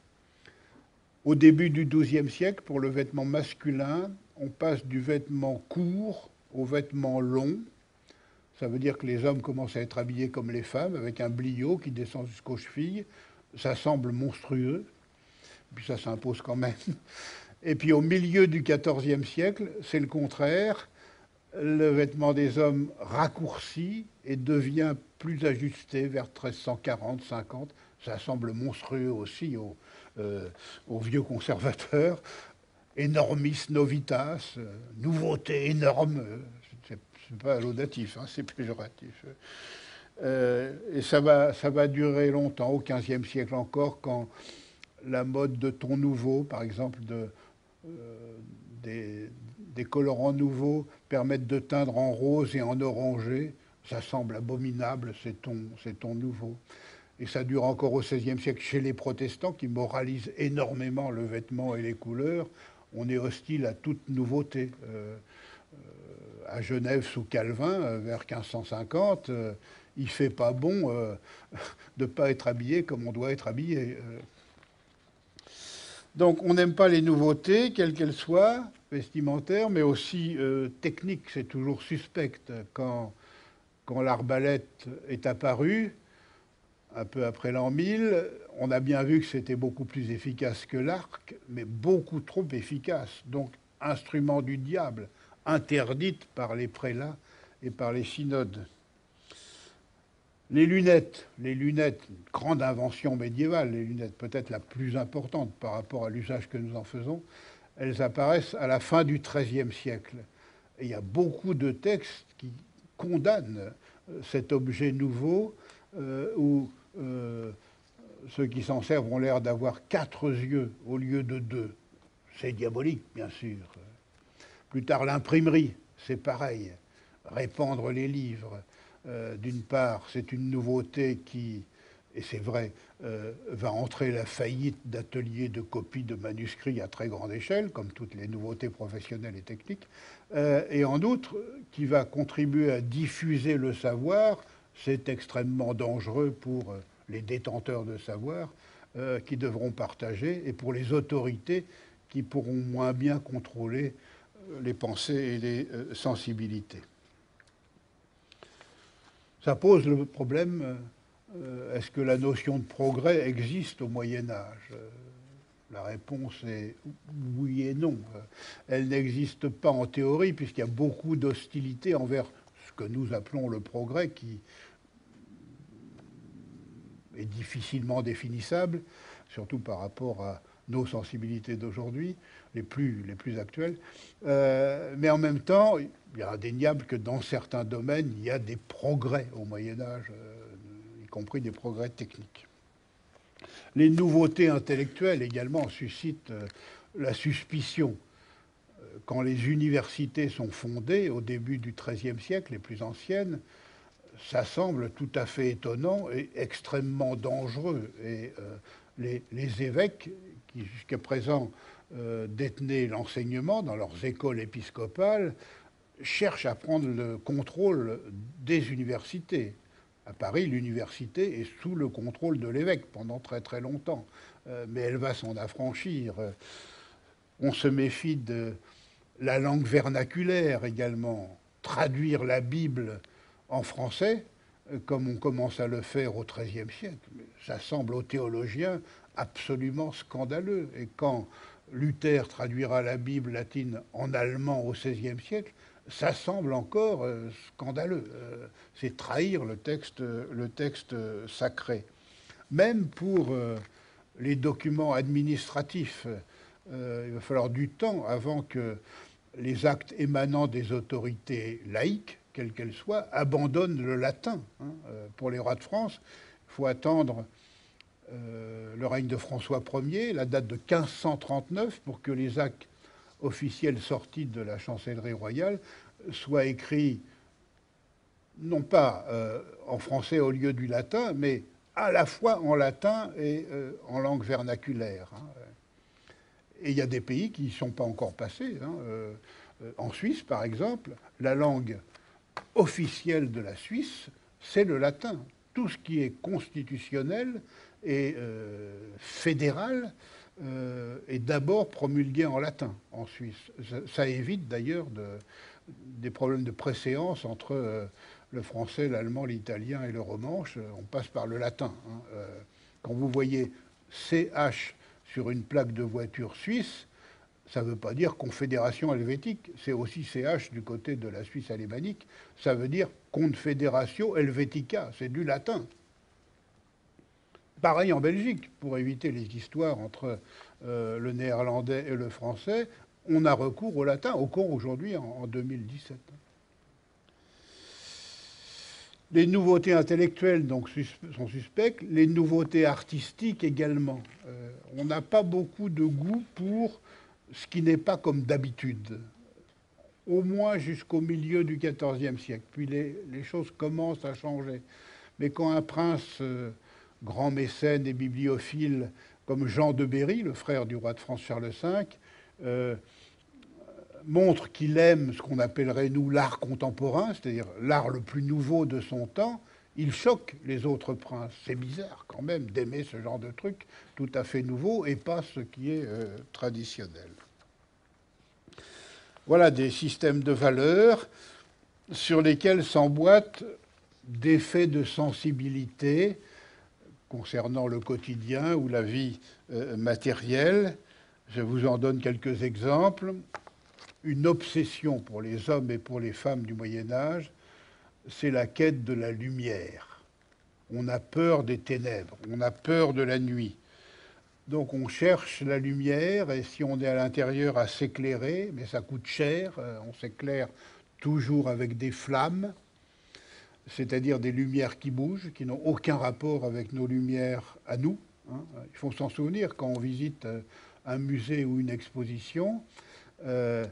au début du XIIe siècle, pour le vêtement masculin, on passe du vêtement court au vêtement long. Ça veut dire que les hommes commencent à être habillés comme les femmes, avec un bliot qui descend jusqu'aux chevilles. Ça semble monstrueux, puis ça s'impose quand même. Et puis au milieu du XIVe siècle, c'est le contraire. Le vêtement des hommes raccourcit et devient plus ajusté vers 1340-50. Ça semble monstrueux aussi aux, euh, vieux conservateurs, énormis novitas, euh, nouveauté énorme, c'est pas laudatif, hein, c'est péjoratif. Euh, et ça va, ça va durer longtemps, au XVe siècle encore, quand la mode de ton nouveau, par exemple, de, des, des, colorants nouveaux, permettent de teindre en rose et en orangé. Ça semble abominable, c'est ton, ton nouveau et ça dure encore au XVIe siècle chez les protestants qui moralisent énormément le vêtement et les couleurs. On est hostile à toute nouveauté. Euh, euh, à Genève, sous Calvin, euh, vers 1550, il fait pas bon de ne pas être habillé comme on doit être habillé. Donc on n'aime pas les nouveautés, quelles qu'elles soient, vestimentaires, mais aussi techniques. C'est toujours suspect. Quand, quand l'arbalète est apparue, un peu après l'an 1000. On a bien vu que c'était beaucoup plus efficace que l'arc, mais beaucoup trop efficace. Donc, instrument du diable, interdite par les prélats et par les synodes. Les lunettes, les lunettes, grande invention médiévale, les lunettes peut-être la plus importante par rapport à l'usage que nous en faisons, elles apparaissent à la fin du XIIIe siècle. Il y a beaucoup de textes qui condamnent euh, cet objet nouveau euh, où euh, ceux qui s'en servent ont l'air d'avoir quatre yeux au lieu de deux. C'est diabolique, bien sûr. Plus tard, l'imprimerie, c'est pareil. Répandre les livres, d'une part, c'est une nouveauté qui, et c'est vrai, va entrer la faillite d'ateliers de copie de manuscrits à très grande échelle, comme toutes les nouveautés professionnelles et techniques, et en outre, qui va contribuer à diffuser le savoir c'est extrêmement dangereux pour euh, les détenteurs de savoir euh, qui devront partager et pour les autorités qui pourront moins bien contrôler euh, les pensées et les sensibilités. Ça pose le problème, est-ce que la notion de progrès existe au Moyen Âge? La réponse est oui et non. Elle n'existe pas en théorie puisqu'il y a beaucoup d'hostilité envers ce que nous appelons le progrès qui est difficilement définissable, surtout par rapport à nos sensibilités d'aujourd'hui, les plus, les plus actuelles. Euh, mais en même temps, il est indéniable que dans certains domaines, il y a des progrès au Moyen Âge, euh, y compris des progrès techniques. Les nouveautés intellectuelles également suscitent euh, la suspicion. Quand les universités sont fondées au début du XIIIe siècle, les plus anciennes, ça semble tout à fait étonnant et extrêmement dangereux. Et euh, les, évêques, qui jusqu'à présent euh, détenaient l'enseignement dans leurs écoles épiscopales, cherchent à prendre le contrôle des universités. À Paris, l'université est sous le contrôle de l'évêque pendant très très longtemps, euh, mais elle va s'en affranchir. On se méfie de la langue vernaculaire également. Traduire la Bible en français, euh, comme on commence à le faire au XIIIe siècle. Ça semble aux théologiens absolument scandaleux. Et quand Luther traduira la Bible latine en allemand au XVIe siècle, ça semble encore euh, scandaleux. Euh, c'est trahir le texte, le texte sacré. Même pour les documents administratifs, il va falloir du temps avant que les actes émanant des autorités laïques quelle qu'elle soit, abandonne le latin. Hein, euh, pour les rois de France, il faut attendre euh, le règne de François Ier, la date de 1539, pour que les actes officiels sortis de la chancellerie royale soient écrits non pas euh, en français au lieu du latin, mais à la fois en latin et en langue vernaculaire. Hein. Et il y a des pays qui n'y sont pas encore passés. Hein, en Suisse, par exemple, la langue officiel de la Suisse, c'est le latin. Tout ce qui est constitutionnel et euh, fédéral euh, est d'abord promulgué en latin en Suisse. Ça, évite d'ailleurs des problèmes de préséance entre euh, le français, l'allemand, l'italien et le romanche. On passe par le latin. Hein. quand vous voyez CH sur une plaque de voiture suisse, ça ne veut pas dire confédération helvétique, c'est aussi CH du côté de la Suisse alémanique, ça veut dire confédération helvetica, c'est du latin. Pareil en Belgique, pour éviter les histoires entre euh, le néerlandais et le français, on a recours au latin, au cours aujourd'hui en, 2017. Les nouveautés intellectuelles donc, sont suspectes, les nouveautés artistiques également. Euh, on n'a pas beaucoup de goût pour ce qui n'est pas comme d'habitude, au moins jusqu'au milieu du XIVe siècle. Puis les, choses commencent à changer. Mais quand un prince euh, grand mécène et bibliophile comme Jean de Berry, le frère du roi de France Charles V, euh, montre qu'il aime ce qu'on appellerait, nous, l'art contemporain, c'est-à-dire l'art le plus nouveau de son temps, il choque les autres princes. C'est bizarre quand même d'aimer ce genre de truc tout à fait nouveau et pas ce qui est euh, traditionnel. Voilà des systèmes de valeurs sur lesquels s'emboîtent des faits de sensibilité concernant le quotidien ou la vie euh, matérielle. Je vous en donne quelques exemples. Une obsession pour les hommes et pour les femmes du Moyen Âge, c'est la quête de la lumière. On a peur des ténèbres, on a peur de la nuit. Donc on cherche la lumière et si on est à l'intérieur à s'éclairer, mais ça coûte cher, euh, on s'éclaire toujours avec des flammes, c'est-à-dire des lumières qui bougent, qui n'ont aucun rapport avec nos lumières à nous. Hein. Il faut s'en souvenir quand on visite euh, un musée ou une exposition. Euh,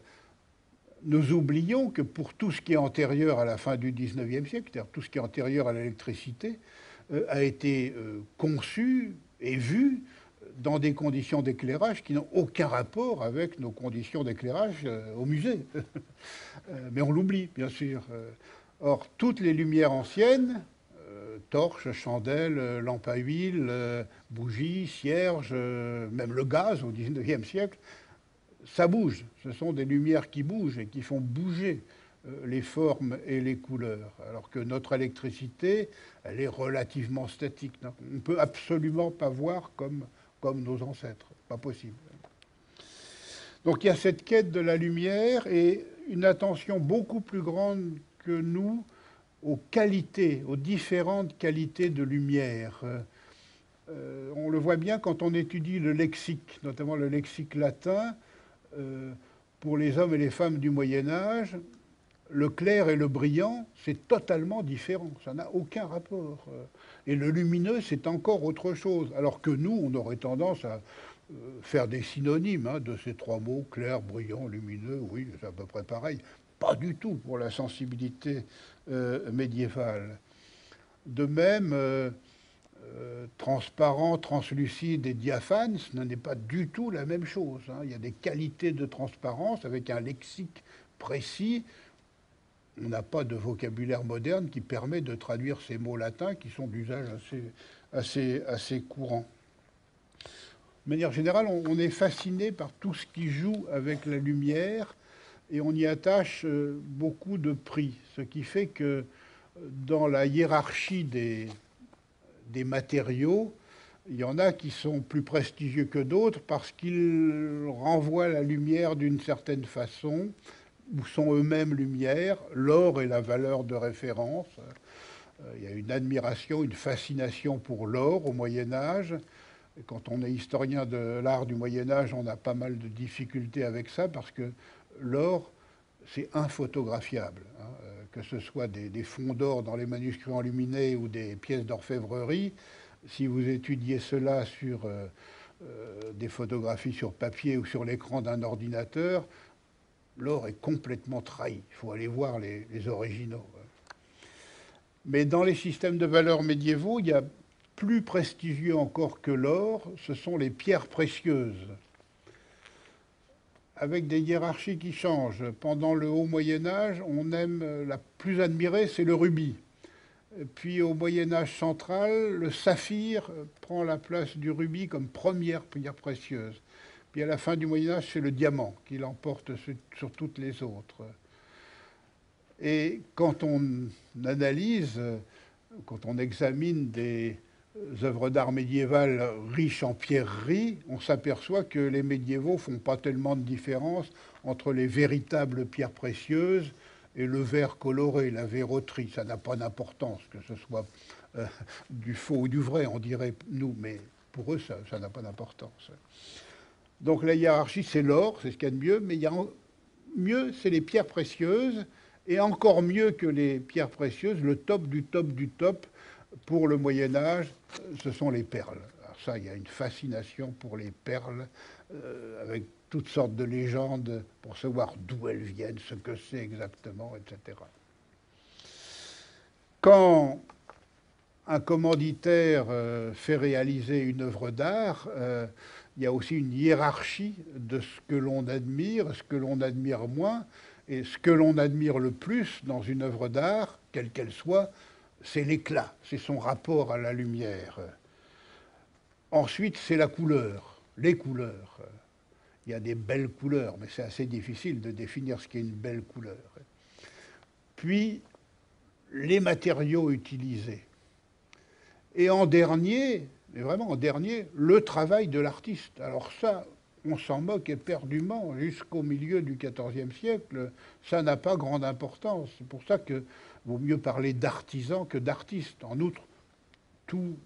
nous oublions que pour tout ce qui est antérieur à la fin du 19e siècle, c'est-à-dire tout ce qui est antérieur à l'électricité, euh, a été conçu et vu dans des conditions d'éclairage qui n'ont aucun rapport avec nos conditions d'éclairage au musée. Mais on l'oublie, bien sûr. Or, toutes les lumières anciennes, euh, torches, chandelles, euh, lampes à huile, euh, bougies, cierges, même le gaz au XIXe siècle, ça bouge. Ce sont des lumières qui bougent et qui font bouger les formes et les couleurs. Alors que notre électricité, elle est relativement statique. On ne peut absolument pas voir comme, comme nos ancêtres. Pas possible. Donc il y a cette quête de la lumière et une attention beaucoup plus grande nous aux qualités, aux différentes qualités de lumière. Euh, on le voit bien quand on étudie le lexique, notamment le lexique latin. Euh, pour les hommes et les femmes du Moyen Âge, le clair et le brillant, c'est totalement différent, ça n'a aucun rapport. Et le lumineux, c'est encore autre chose, alors que nous, on aurait tendance à euh, faire des synonymes hein, de ces trois mots, clair, brillant, lumineux, oui, c'est à peu près pareil pas du tout pour la sensibilité euh, médiévale. De même, euh, euh, transparent, translucide et diaphane, ce n'est pas du tout la même chose. Hein. Il y a des qualités de transparence avec un lexique précis. On n'a pas de vocabulaire moderne qui permet de traduire ces mots latins qui sont d'usage assez, assez, assez courant. De manière générale, on est fasciné par tout ce qui joue avec la lumière et on y attache euh, beaucoup de prix, ce qui fait que euh, dans la hiérarchie des, des matériaux, il y en a qui sont plus prestigieux que d'autres parce qu'ils renvoient la lumière d'une certaine façon, ou sont eux-mêmes lumière. L'or est la valeur de référence. Euh, il y a une admiration, une fascination pour l'or au Moyen Âge. Quand on est historien de l'art du Moyen Âge, on a pas mal de difficultés avec ça parce que l'or, c'est infotographiable. Hein, euh, que ce soit des, fonds d'or dans les manuscrits enluminés ou des pièces d'orfèvrerie, si vous étudiez cela sur euh, euh, des photographies sur papier ou sur l'écran d'un ordinateur, l'or est complètement trahi. Il faut aller voir les, les, originaux. Hein. Mais dans les systèmes de valeurs médiévaux, il y a plus prestigieux encore que l'or, ce sont les pierres précieuses avec des hiérarchies qui changent. Pendant le haut Moyen Âge, on aime euh, la plus admirée, c'est le rubis. Puis au Moyen Âge central, le saphir euh, prend la place du rubis comme première pierre précieuse. Puis à la fin du Moyen Âge, c'est le diamant qui l'emporte sur toutes les autres. Et quand on analyse, quand on examine des, œuvres d'art médiévales riches en pierreries, on s'aperçoit que les médiévaux font pas tellement de différence entre les véritables pierres précieuses et le verre coloré, la verroterie. Ça n'a pas d'importance, que ce soit euh, du faux ou du vrai, on dirait nous, mais pour eux, ça n'a pas d'importance. Donc la hiérarchie, c'est l'or, c'est ce qu'il y a de mieux, mais il y a mieux, c'est les pierres précieuses, et encore mieux que les pierres précieuses, le top du top du top, pour le Moyen Âge, ce sont les perles. Ça, il y a une fascination pour les perles, euh, avec toutes sortes de légendes pour savoir d'où elles viennent, ce que c'est exactement, etc. Quand un commanditaire euh, fait réaliser une œuvre d'art, euh, il y a aussi une hiérarchie de ce que l'on admire, ce que l'on admire moins, et ce que l'on admire le plus dans une œuvre d'art, quelle qu'elle soit, c'est l'éclat, c'est son rapport à la lumière. Ensuite, c'est la couleur, les couleurs. Il y a des belles couleurs, mais c'est assez difficile de définir ce qu'est une belle couleur. Puis, les matériaux utilisés. Et en dernier, mais vraiment en dernier, le travail de l'artiste. Alors ça, on s'en moque éperdument jusqu'au milieu du XIVe siècle. Ça n'a pas grande importance. C'est pour ça que vaut mieux parler d'artisan que d'artiste. En outre, tout,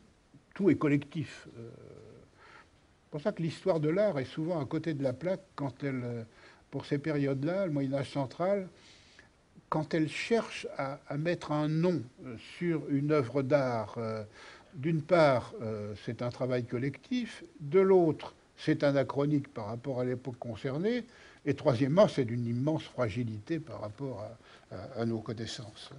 est collectif. C'est pour ça que l'histoire de l'art est souvent à côté de la plaque quand elle, pour ces périodes-là, le Moyen Âge central, quand elle cherche à, mettre un nom sur une œuvre d'art, d'une part, c'est un travail collectif, de l'autre, c'est anachronique par rapport à l'époque concernée, et troisièmement, c'est d'une immense fragilité par rapport à, nos connaissances.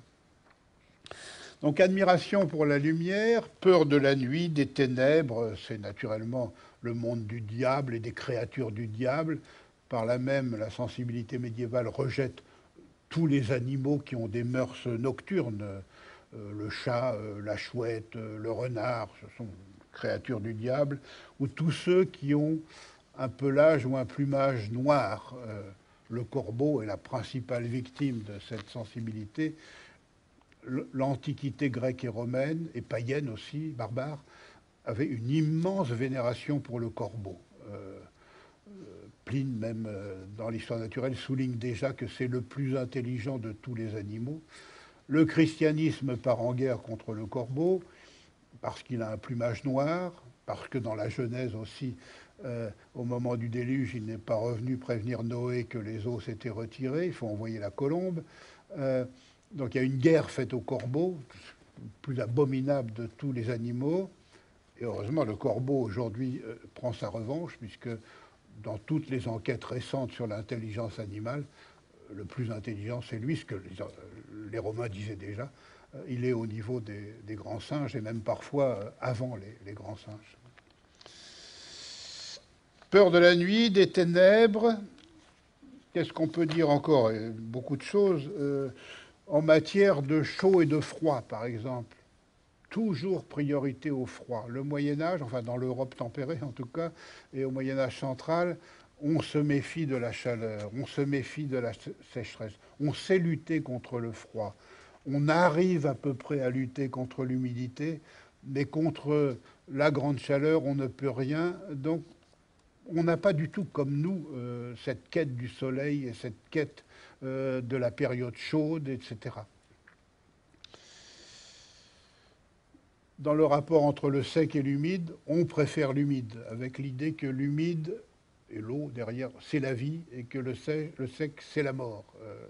Donc admiration pour la lumière, peur de la nuit, des ténèbres, c'est naturellement le monde du diable et des créatures du diable. Par là même, la sensibilité médiévale rejette tous les animaux qui ont des mœurs nocturnes. Euh, le chat, euh, la chouette, euh, le renard, ce sont créatures du diable, ou tous ceux qui ont un pelage ou un plumage noir. Le corbeau est la principale victime de cette sensibilité. L'Antiquité grecque et romaine, et païenne aussi, barbare, avait une immense vénération pour le corbeau. Euh, euh, Pline, même dans l'histoire naturelle, souligne déjà que c'est le plus intelligent de tous les animaux. Le christianisme part en guerre contre le corbeau parce qu'il a un plumage noir, parce que dans la Genèse aussi, euh, au moment du déluge, il n'est pas revenu prévenir Noé que les eaux s'étaient retirées, il faut envoyer la colombe. Euh, donc il y a une guerre faite au corbeau, le plus abominable de tous les animaux. Et heureusement, le corbeau aujourd'hui euh, prend sa revanche, puisque dans toutes les enquêtes récentes sur l'intelligence animale, le plus intelligent, c'est lui, ce que les, Romains disaient déjà. il est au niveau des, grands singes, et même parfois avant les grands singes. Peur de la nuit, des ténèbres. Qu'est-ce qu'on peut dire encore? Beaucoup de choses. Euh, en matière de chaud et de froid, par exemple. Toujours priorité au froid. Le Moyen Âge, enfin dans l'Europe tempérée en tout cas, et au Moyen Âge central, on se méfie de la chaleur, on se méfie de la sécheresse, on sait lutter contre le froid, on arrive à peu près à lutter contre l'humidité, mais contre la grande chaleur, on ne peut rien. Donc on n'a pas du tout comme nous euh, cette quête du soleil et cette quête euh, de la période chaude, etc. Dans le rapport entre le sec et l'humide, on préfère l'humide, avec l'idée que l'humide et l'eau derrière, c'est la vie, et que le sec, c'est la mort. Euh,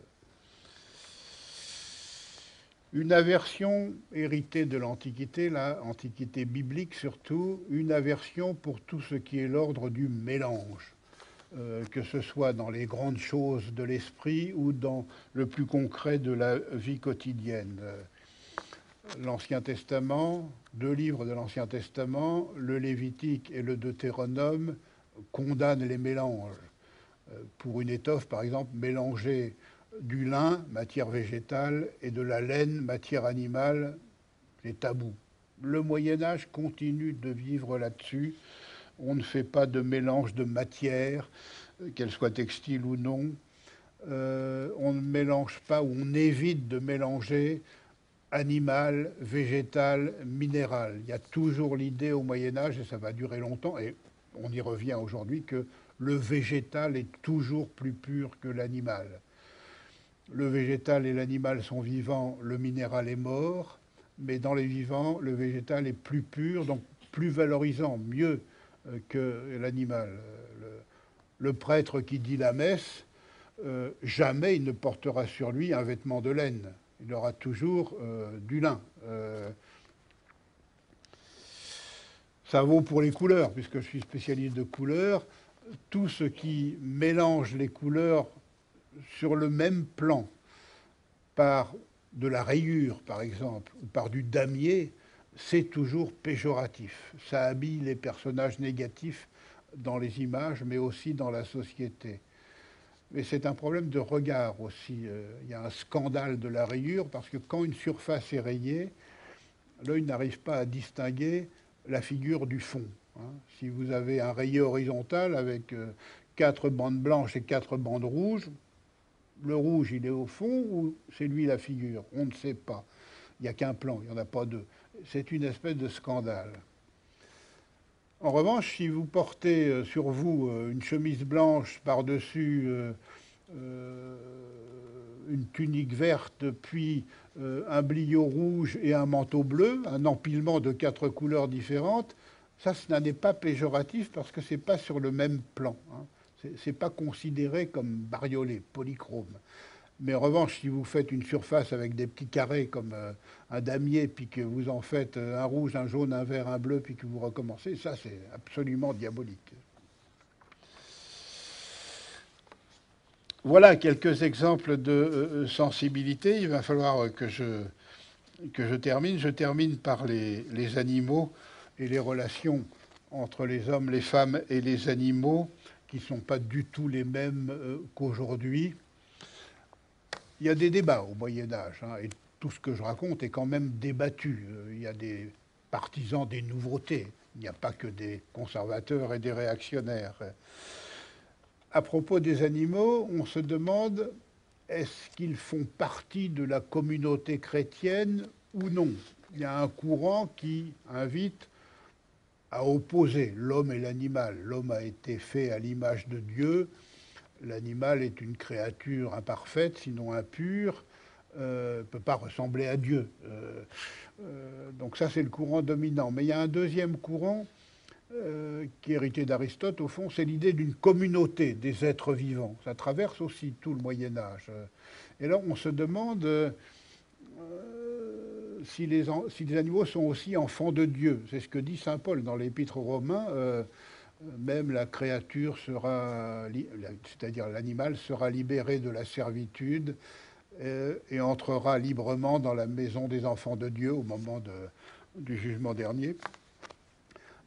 une aversion héritée de l'Antiquité, l'Antiquité biblique surtout, une aversion pour tout ce qui est l'ordre du mélange, euh, que ce soit dans les grandes choses de l'esprit ou dans le plus concret de la vie quotidienne. L'Ancien Testament, deux livres de l'Ancien Testament, le Lévitique et le Deutéronome, condamnent les mélanges. Euh, pour une étoffe, par exemple, mélanger du lin, matière végétale, et de la laine, matière animale, les tabous. Le Moyen Âge continue de vivre là-dessus. On ne fait pas de mélange de matière, euh, qu'elle soit textile ou non. Euh, on ne mélange pas ou on évite de mélanger animal, végétal, minéral. Il y a toujours l'idée au Moyen Âge, et ça va durer longtemps, et on y revient aujourd'hui, que le végétal est toujours plus pur que l'animal le végétal et l'animal sont vivants, le minéral est mort, mais dans les vivants, le végétal est plus pur, donc plus valorisant, mieux que l'animal. Le, prêtre qui dit la messe, euh, jamais il ne portera sur lui un vêtement de laine. Il aura toujours euh, du lin. ça vaut pour les couleurs, puisque je suis spécialiste de couleurs. Tout ce qui mélange les couleurs sur le même plan, par de la rayure, par exemple, ou par du damier, c'est toujours péjoratif. Ça habille les personnages négatifs dans les images, mais aussi dans la société. Mais c'est un problème de regard aussi. Euh, il y a un scandale de la rayure, parce que quand une surface est rayée, l'œil n'arrive pas à distinguer la figure du fond. Hein. Si vous avez un rayé horizontal avec euh, quatre bandes blanches et quatre bandes rouges, le rouge, il est au fond ou c'est lui la figure? On ne sait pas. Il n'y a qu'un plan, il n'y en a pas deux. C'est une espèce de scandale. En revanche, si vous portez euh, sur vous euh, une chemise blanche par-dessus euh, une tunique verte, puis un bliot rouge et un manteau bleu, un empilement de quatre couleurs différentes, ça, ce n'est pas péjoratif parce que ce n'est pas sur le même plan. Hein. Ce n'est pas considéré comme bariolé, polychrome. Mais en revanche, si vous faites une surface avec des petits carrés comme euh, un damier, puis que vous en faites euh, un rouge, un jaune, un vert, un bleu, puis que vous recommencez, ça c'est absolument diabolique. Voilà quelques exemples de euh, sensibilité. Il va falloir que je, que je termine. Je termine par les, les animaux et les relations entre les hommes, les femmes et les animaux, qui ne sont pas du tout les mêmes qu'aujourd'hui. Il y a des débats au Moyen Âge, hein, et tout ce que je raconte est quand même débattu. Euh, il y a des partisans des nouveautés, il n'y a pas que des conservateurs et des réactionnaires. À propos des animaux, on se demande est-ce qu'ils font partie de la communauté chrétienne ou non? Il y a un courant qui invite à opposer l'homme et l'animal. L'homme a été fait à l'image de Dieu, l'animal est une créature imparfaite, sinon impure, ne euh, peut pas ressembler à Dieu. Euh, euh, donc ça, c'est le courant dominant. Mais il y a un deuxième courant qui est hérité d'Aristote, au fond, c'est l'idée d'une communauté des êtres vivants. Ça traverse aussi tout le Moyen Âge. Et là, on se demande si les, animaux sont aussi enfants de Dieu. C'est ce que dit Saint Paul dans l'Épître aux Romains. Même la créature sera, c'est-à-dire l'animal, sera libéré de la servitude euh, et entrera librement dans la maison des enfants de Dieu au moment du jugement dernier.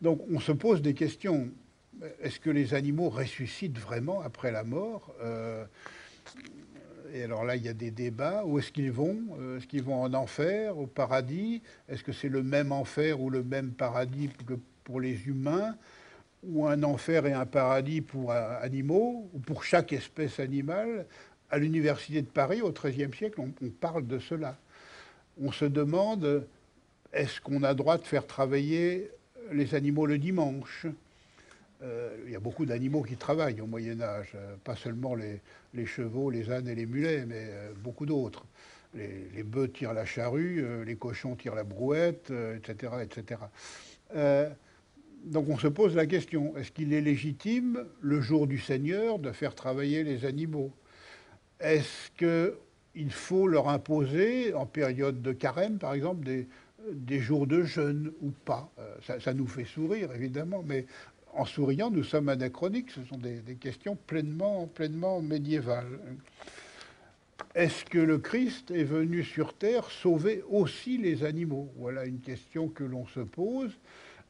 Donc on se pose des questions. Est-ce que les animaux ressuscitent vraiment après la mort euh, et alors là, il y a des débats. Où est-ce qu'ils vont euh, Est-ce qu'ils vont en enfer, au paradis? Est-ce que c'est le même enfer ou le même paradis que pour les humains? Ou un enfer et un paradis pour animaux Ou pour chaque espèce animale À l'Université de Paris, au XIIIe siècle, on, parle de cela. On se demande, est-ce qu'on a droit de faire travailler les animaux le dimanche? Euh, il y a beaucoup d'animaux qui travaillent au Moyen Âge, euh, pas seulement les, chevaux, les ânes et les mulets, mais euh, beaucoup d'autres. Les, bœufs tirent la charrue, les cochons tirent la brouette, etc. etc. donc on se pose la question, est-ce qu'il est légitime, le jour du Seigneur, de faire travailler les animaux? Est-ce qu'il faut leur imposer, en période de carême par exemple, des, jours de jeûne ou pas? Ça, ça, nous fait sourire, évidemment, mais en souriant, nous sommes anachroniques. Ce sont des, questions pleinement médiévales. Est-ce que le Christ est venu sur Terre sauver aussi les animaux? Voilà une question que l'on se pose.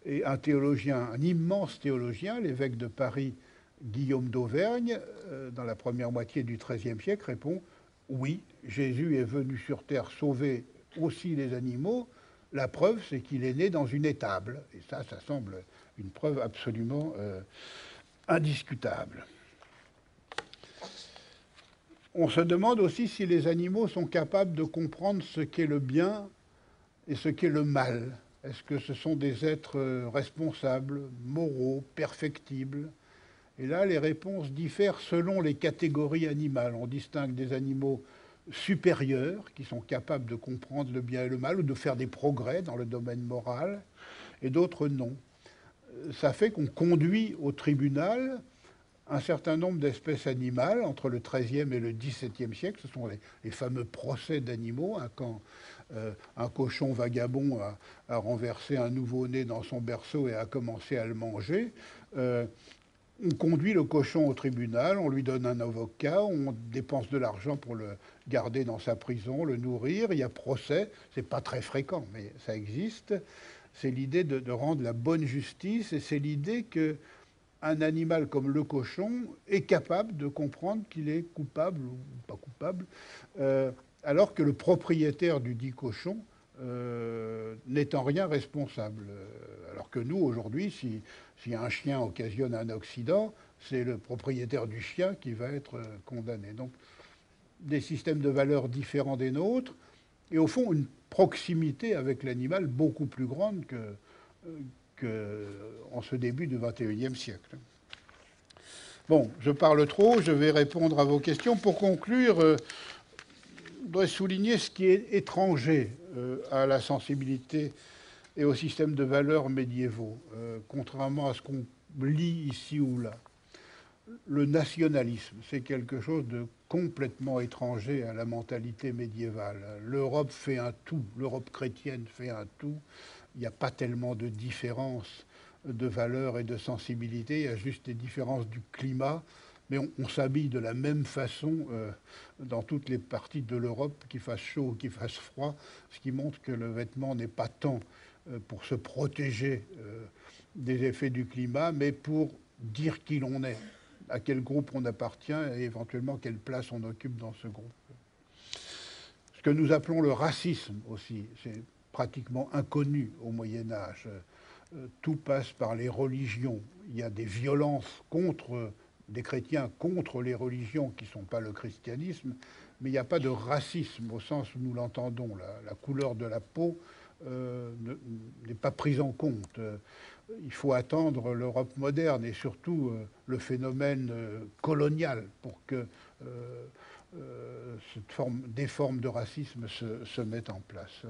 Et un théologien, un immense théologien, l'évêque de Paris, Guillaume d'Auvergne, euh, dans la première moitié du XIIIe siècle, répond Oui, Jésus est venu sur Terre sauver aussi les animaux. La preuve, c'est qu'il est né dans une étable. Et ça, ça semble une preuve absolument euh, indiscutable. On se demande aussi si les animaux sont capables de comprendre ce qu'est le bien et ce qu'est le mal. Est-ce que ce sont des êtres euh, responsables, moraux, perfectibles? Et là, les réponses diffèrent selon les catégories animales. On distingue des animaux supérieurs qui sont capables de comprendre le bien et le mal ou de faire des progrès dans le domaine moral, et d'autres non ça fait qu'on conduit au tribunal un certain nombre d'espèces animales entre le XIIIe et le XVIIe siècle. Ce sont les, fameux procès d'animaux, hein, euh, un cochon vagabond a, renversé un nouveau-né dans son berceau et a commencé à le manger. Euh, on conduit le cochon au tribunal, on lui donne un avocat, on dépense de l'argent pour le garder dans sa prison, le nourrir. Il y a procès, c'est pas très fréquent, mais ça existe c'est l'idée de, rendre la bonne justice et c'est l'idée que un animal comme le cochon est capable de comprendre qu'il est coupable ou pas coupable, euh, alors que le propriétaire du dit cochon euh, n'est en rien responsable. Alors que nous, aujourd'hui, si, un chien occasionne un accident, c'est le propriétaire du chien qui va être condamné. Donc, des systèmes de valeurs différents des nôtres, et au fond, une proximité avec l'animal beaucoup plus grande que, que en ce début du XXIe siècle. Bon, je parle trop, je vais répondre à vos questions. Pour conclure, euh, voudrais souligner ce qui est étranger euh, à la sensibilité et au système de valeurs médiévaux, euh, contrairement à ce qu'on lit ici ou là. Le nationalisme, c'est quelque chose de complètement étranger à la mentalité médiévale. L'Europe fait un tout, l'Europe chrétienne fait un tout. Il n'y a pas tellement de différences de valeurs et de sensibilité, il y a juste des différences du climat mais on, s'habille de la même façon euh, dans toutes les parties de l'Europe, qu'il fasse chaud ou qu'il fasse froid, ce qui montre que le vêtement n'est pas tant euh, pour se protéger euh, des effets du climat, mais pour dire qui l'on est, à quel groupe on appartient et éventuellement quelle place on occupe dans ce groupe. Ce que nous appelons le racisme aussi, c'est pratiquement inconnu au Moyen Âge. Tout passe par les religions. Il y a des violences contre des chrétiens contre les religions qui ne sont pas le christianisme, mais il n'y a pas de racisme au sens où nous l'entendons. La, couleur de la peau euh, n'est pas prise en compte. Euh, il faut attendre l'Europe moderne et surtout euh, le phénomène colonial pour que des formes de racisme se, se mettent en place.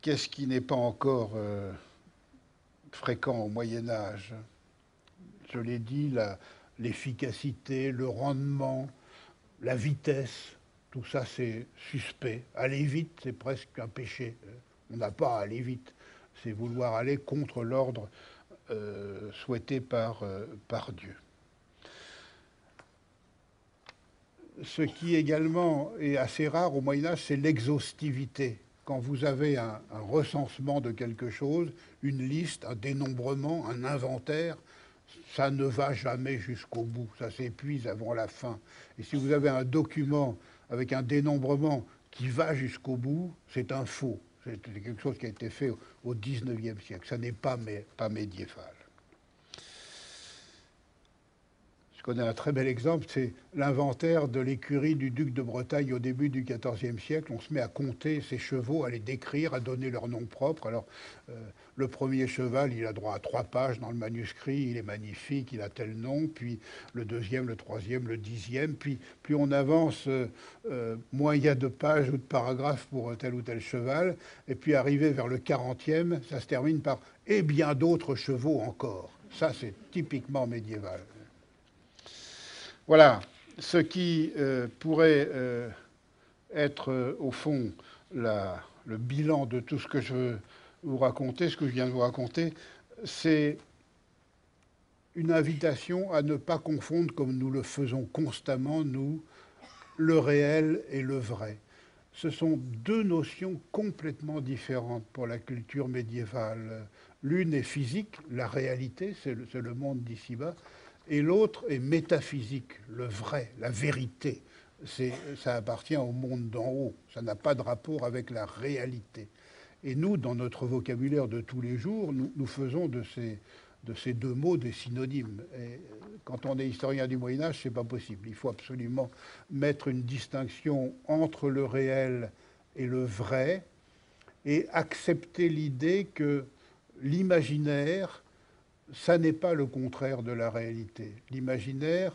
Qu'est-ce qui n'est pas encore fréquent au Moyen Âge? Je l'ai dit, l'efficacité, le rendement, la vitesse, tout ça c'est suspect. Aller vite, c'est presque un péché. On n'a pas à aller vite, c'est vouloir aller contre l'ordre euh, souhaité par, euh, par Dieu. Ce qui également est assez rare au Moyen Âge, c'est l'exhaustivité. Quand vous avez un, recensement de quelque chose, une liste, un dénombrement, un inventaire, ça ne va jamais jusqu'au bout, ça s'épuise avant la fin. Et si vous avez un document avec un dénombrement qui va jusqu'au bout, c'est un faux. C'est quelque chose qui a été fait au XIXe siècle. Ça n'est pas, pas médiéval. Je connais un très bel exemple, c'est l'inventaire de l'écurie du duc de Bretagne au début du XIVe siècle. On se met à compter ses chevaux, à les décrire, à donner leur nom propre. Alors, euh, le premier cheval, il a droit à trois pages dans le manuscrit, il est magnifique, il a tel nom. Puis le deuxième, le troisième, le dixième. Puis plus on avance, moins il y a de pages ou de paragraphes pour tel ou tel cheval. Et puis arrivé vers le quarantième, ça se termine par et bien d'autres chevaux encore. Ça, c'est typiquement médiéval. Voilà ce qui euh, pourrait euh, être, euh, au fond, le bilan de tout ce que je veux vous raconter, ce que je viens de vous raconter, c'est une invitation à ne pas confondre, comme nous le faisons constamment, nous, le réel et le vrai. Ce sont deux notions complètement différentes pour la culture médiévale. L'une est physique, la réalité, c'est le, le, monde d'ici-bas, et l'autre est métaphysique, le vrai, la vérité. Ça appartient au monde d'en haut, ça n'a pas de rapport avec la réalité. Et nous, dans notre vocabulaire de tous les jours, nous, faisons de ces, de ces, deux mots des synonymes. Quand on est historien du Moyen Âge, ce n'est pas possible. Il faut absolument mettre une distinction entre le réel et le vrai et accepter l'idée que l'imaginaire ça n'est pas le contraire de la réalité. L'imaginaire,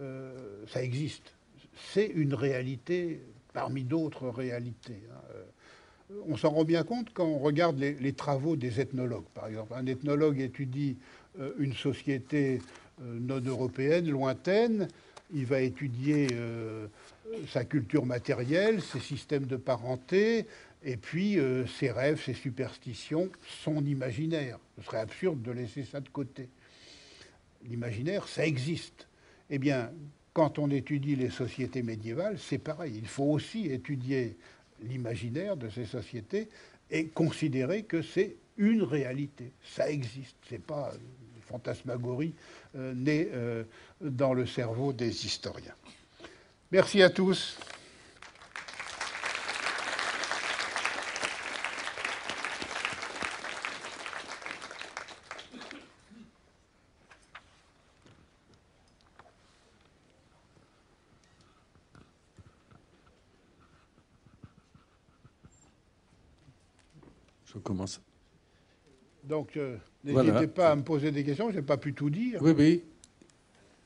euh, ça existe. C'est une réalité parmi d'autres réalités. Hein. Euh, on s'en rend bien compte quand on regarde les, travaux des ethnologues. Par exemple, un ethnologue étudie euh, une société non européenne, lointaine. Il va étudier sa culture matérielle, ses systèmes de parenté, et puis, euh, ses rêves, ses superstitions, son imaginaire. Ce serait absurde de laisser ça de côté. L'imaginaire, ça existe. Eh bien, quand on étudie les sociétés médiévales, c'est pareil. Il faut aussi étudier l'imaginaire de ces sociétés et considérer que c'est une réalité. Ça existe. Ce n'est pas une fantasmagorie euh, née euh, dans le cerveau des historiens. Merci à tous. Commence. Donc, euh, n'hésitez pas à me poser des questions, je n'ai pas pu tout dire. Oui, oui.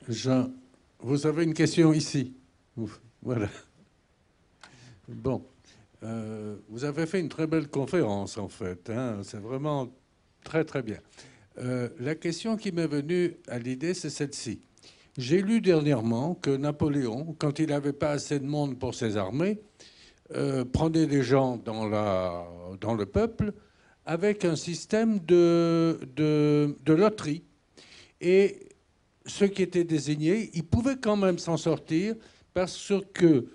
Jean, vous avez une question ici. Voilà. Bon. Euh, vous avez fait une très belle conférence, en fait. Hein. C'est vraiment très, très bien. Euh, la question qui m'est venue à l'idée, c'est celle-ci. J'ai lu dernièrement que Napoléon, quand il n'avait pas assez de monde pour ses armées, euh, des gens dans, la, dans le peuple avec un système de, de, de loterie. Et ceux qui étaient désignés, ils pouvaient quand même s'en sortir parce que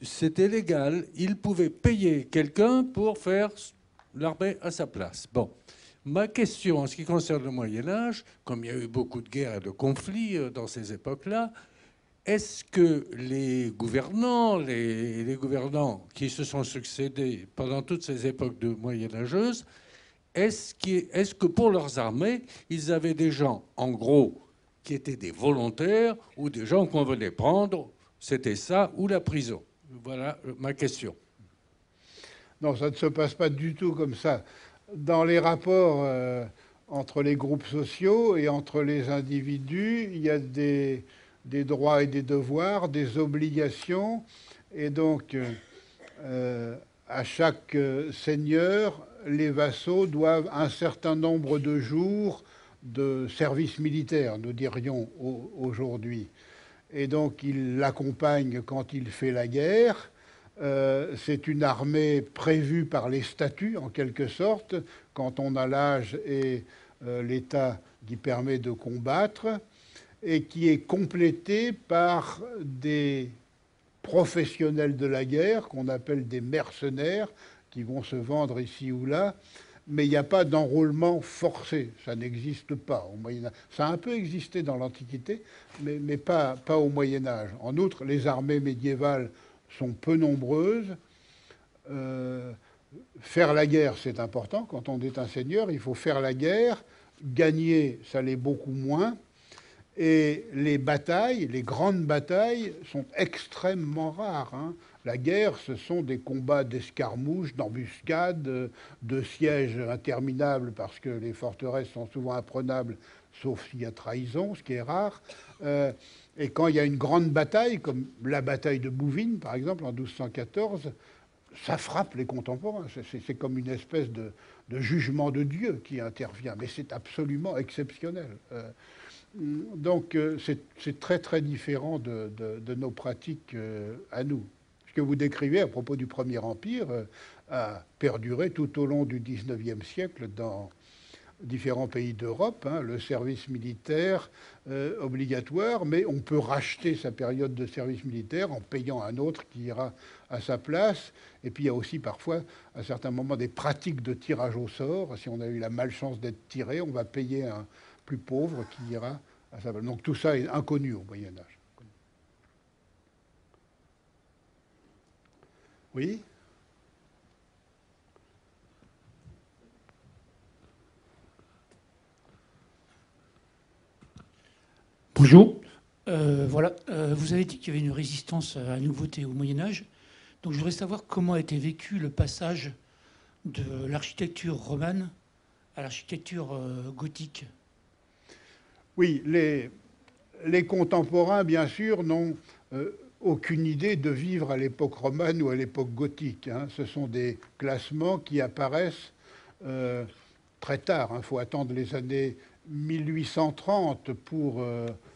c'était légal. Ils pouvaient payer quelqu'un pour faire l'armée à sa place. Bon. Ma question en ce qui concerne le Moyen Âge, comme il y a eu beaucoup de guerres et de conflits euh, dans ces époques-là, est-ce que les gouvernants, les, gouvernants qui se sont succédés pendant toutes ces époques de moyenâgeuses, est-ce est que pour leurs armées, ils avaient des gens, en gros, qui étaient des volontaires ou des gens qu'on venait prendre C'était ça ou la prison? Voilà ma question. Non, ça ne se passe pas du tout comme ça dans les rapports euh, entre les groupes sociaux et entre les individus, il y a des, droits et des devoirs, des obligations, et donc euh, à chaque seigneur, les vassaux doivent un certain nombre de jours de service militaire, nous dirions aujourd'hui. Et donc il l'accompagne quand il fait la guerre, euh, c'est une armée prévue par les statuts, en quelque sorte, quand on a l'âge et euh, l'état qui permet de combattre, et qui est complétée par des professionnels de la guerre, qu'on appelle des mercenaires, qui vont se vendre ici ou là, mais il n'y a pas d'enrôlement forcé, ça n'existe pas au Moyen Âge. Ça a un peu existé dans l'Antiquité, mais, pas au Moyen Âge. En outre, les armées médiévales sont peu nombreuses. Euh, faire la guerre, c'est important. Quand on est un seigneur, il faut faire la guerre. Gagner, ça l'est beaucoup moins. Et les batailles, les grandes batailles, sont extrêmement rares. Hein. La guerre, ce sont des combats d'escarmouches, d'embuscades, de sièges interminables, parce que les forteresses sont souvent imprenables, sauf s'il y a trahison, ce qui est rare. Euh, et quand il y a une grande bataille, comme la bataille de Bouvines, par exemple, en 1214, ça frappe les contemporains. C'est comme une espèce de, jugement de Dieu qui intervient, mais c'est absolument exceptionnel. Euh, donc euh, c'est très très différent de, nos pratiques euh, à nous. Ce que vous décrivez à propos du Premier Empire a perduré tout au long du XIXe siècle dans, différents pays d'Europe, hein, le service militaire euh, obligatoire, mais on peut racheter sa période de service militaire en payant un autre qui ira à sa place. Et puis il y a aussi parfois, à certains moments, des pratiques de tirage au sort. Si on a eu la malchance d'être tiré, on va payer un plus pauvre qui ira à sa place. Donc tout ça est inconnu au Moyen Âge. Oui? Bonjour. Euh, voilà, euh, vous avez dit qu'il y avait une résistance à la nouveauté au Moyen Âge. Donc je voudrais savoir comment a été vécu le passage de l'architecture romane à l'architecture euh, gothique. Oui, les, contemporains, bien sûr, n'ont aucune idée de vivre à l'époque romane ou à l'époque gothique. Hein. Ce sont des classements qui apparaissent très tard. Il hein. faut attendre les années 1830 pour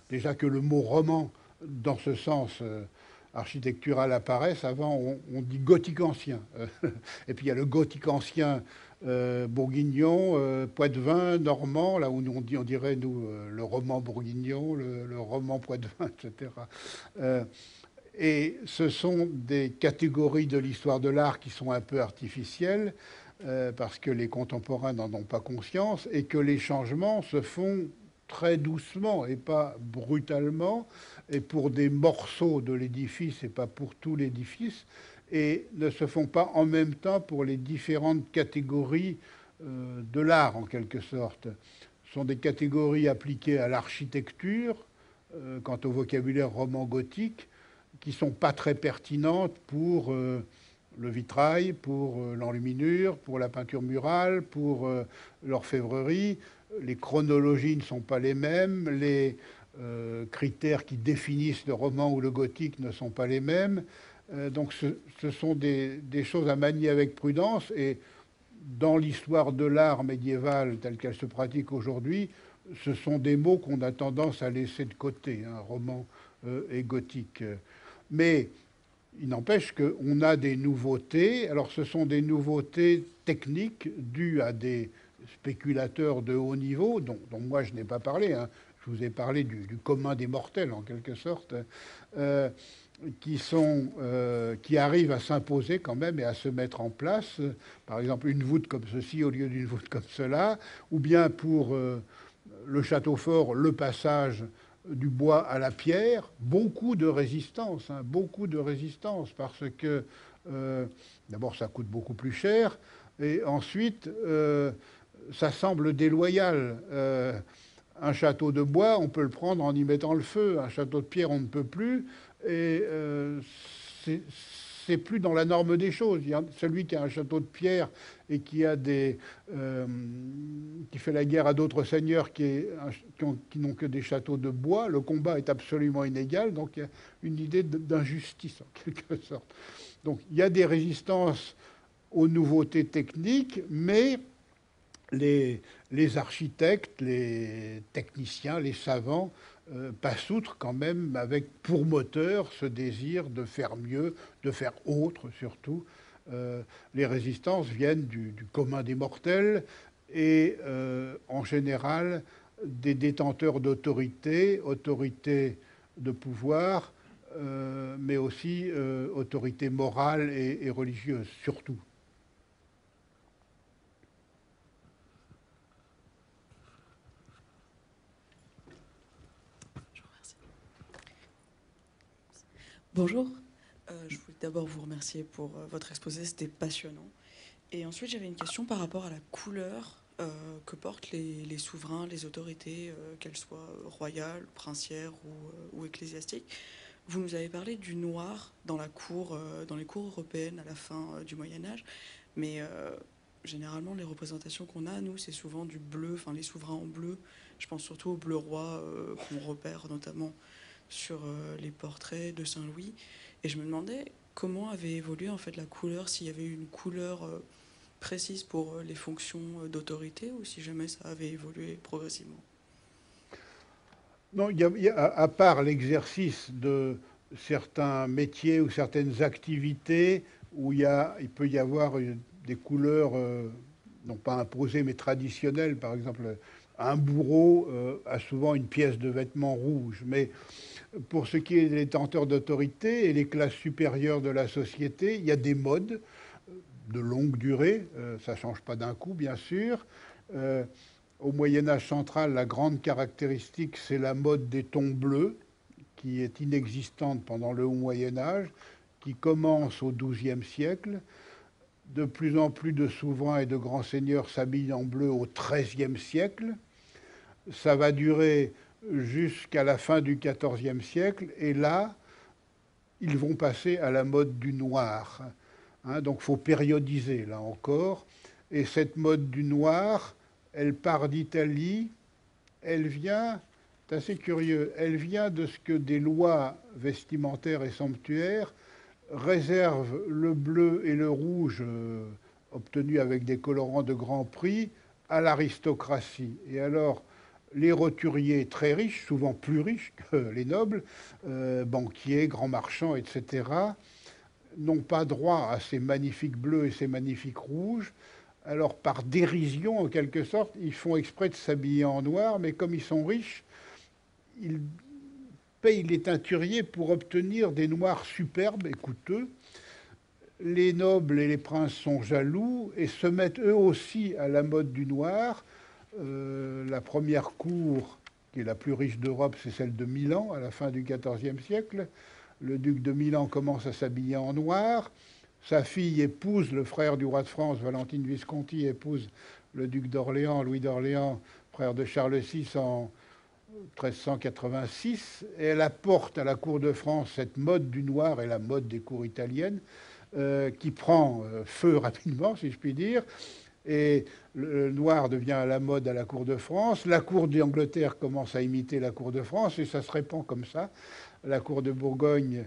déjà que le mot roman, dans ce sens euh, architectural, apparaisse. Avant, on, dit gothique ancien. et puis il y a le gothique ancien euh, bourguignon, euh, normand, là où on, dirait, nous, le roman bourguignon, le, roman poitevin, etc. et ce sont des catégories de l'histoire de l'art qui sont un peu artificielles. parce que les contemporains n'en ont pas conscience et que les changements se font très doucement et pas brutalement, et pour des morceaux de l'édifice et pas pour tout l'édifice, et ne se font pas en même temps pour les différentes catégories euh, de l'art, en quelque sorte. Ce sont des catégories appliquées à l'architecture, euh, quant au vocabulaire roman gothique, qui sont pas très pertinentes pour euh, le vitrail, pour l'enluminure, pour la peinture murale, pour l'orfèvrerie, les chronologies ne sont pas les mêmes, les, critères qui définissent le roman ou le gothique ne sont pas les mêmes. Donc ce, sont des, choses à manier avec prudence et dans l'histoire de l'art médiéval telle qu'elle se pratique aujourd'hui, ce sont des mots qu'on a tendance à laisser de côté, un hein, roman euh, et gothique. Mais il n'empêche qu'on a des nouveautés. Alors ce sont des nouveautés techniques dues à des spéculateurs de haut niveau, dont, moi je n'ai pas parlé. Hein. Je vous ai parlé du, commun des mortels, en quelque sorte. Euh, qui, sont, euh, qui arrivent à s'imposer quand même et à se mettre en place. Par exemple, une voûte comme ceci au lieu d'une voûte comme cela, ou bien pour euh, le château fort, le passage du bois à la pierre, beaucoup de résistance, hein, beaucoup de résistance, parce que euh, d'abord ça coûte beaucoup plus cher, et ensuite ça semble déloyal. un château de bois, on peut le prendre en y mettant le feu, un château de pierre, on ne peut plus. Et euh, c'est plus dans la norme des choses. Celui qui a un château de pierre et qui, euh, fait la guerre à d'autres seigneurs qui, n'ont que des châteaux de bois, le combat est absolument inégal, donc il y a une idée d'injustice en quelque sorte. Donc il y a des résistances aux nouveautés techniques, mais les architectes, les techniciens, les savants euh, passe outre quand même avec pour moteur ce désir de faire mieux, de faire autre surtout. Euh, les résistances viennent du, commun des mortels et euh, en général des détenteurs d'autorité, autorité de pouvoir, mais aussi autorité morale et religieuse surtout. Bonjour. Euh, je voulais d'abord vous remercier pour euh, votre exposé, c'était passionnant. Et ensuite, j'avais une question par rapport à la couleur euh, que portent les, souverains, les autorités, qu'elles soient royales, princières ou, ecclésiastiques. Vous nous avez parlé du noir dans, la cour, dans les cours européennes à la fin du Moyen Âge, mais généralement, les représentations qu'on a, nous, c'est souvent du bleu, enfin les souverains en bleu. Je pense surtout au bleu roi qu'on repère notamment sur euh, les portraits de Saint-Louis. Et je me demandais comment avait évolué en fait la couleur, s'il y avait une couleur euh, précise pour euh, les fonctions d'autorité ou si jamais ça avait évolué progressivement. Non, il y a, à part l'exercice de certains métiers ou certaines activités où y a, il peut y avoir des couleurs, non pas imposées, mais traditionnelles. Par exemple, un bourreau a souvent une pièce de vêtement rouge, mais pour ce qui est des détenteurs d'autorité et les classes supérieures de la société, il y a des modes de longue durée, euh, ça ne change pas d'un coup bien sûr. Euh, au Moyen Âge central, la grande caractéristique, c'est la mode des tons bleus, qui est inexistante pendant le Haut Moyen Âge, qui commence au XIIe siècle. De plus en plus de souverains et de grands seigneurs s'habillent en bleu au XIIIe siècle. Ça va durer jusqu'à la fin du XIVe siècle. Et là, ils vont passer à la mode du noir. Hein, donc faut périodiser, là encore. Et cette mode du noir, elle part d'Italie, elle vient, c'est assez curieux, elle vient de ce que des lois vestimentaires et somptuaires réservent le bleu et le rouge euh, obtenus avec des colorants de grand prix à l'aristocratie. Et alors, les roturiers très riches, souvent plus riches que les nobles, euh, banquiers, grands marchands, etc., n'ont pas droit à ces magnifiques bleus et ces magnifiques rouges. Alors, par dérision, en quelque sorte, ils font exprès de s'habiller en noir, mais comme ils sont riches, ils payent les teinturiers pour obtenir des noirs superbes et coûteux. Les nobles et les princes sont jaloux et se mettent eux aussi à la mode du noir euh, la première cour, qui est la plus riche d'Europe, c'est celle de Milan, à la fin du XIVe siècle. Le duc de Milan commence à s'habiller en noir. Sa fille épouse le frère du roi de France, Valentine Visconti, épouse le duc d'Orléans, Louis d'Orléans, frère de Charles VI, en 1386. Et elle apporte à la cour de France cette mode du noir et la mode des cours italiennes, euh, qui prend euh, feu rapidement, si je puis dire. Et le noir devient à la mode à la cour de France. La cour d'Angleterre commence à imiter la cour de France et ça se répand comme ça. La cour de Bourgogne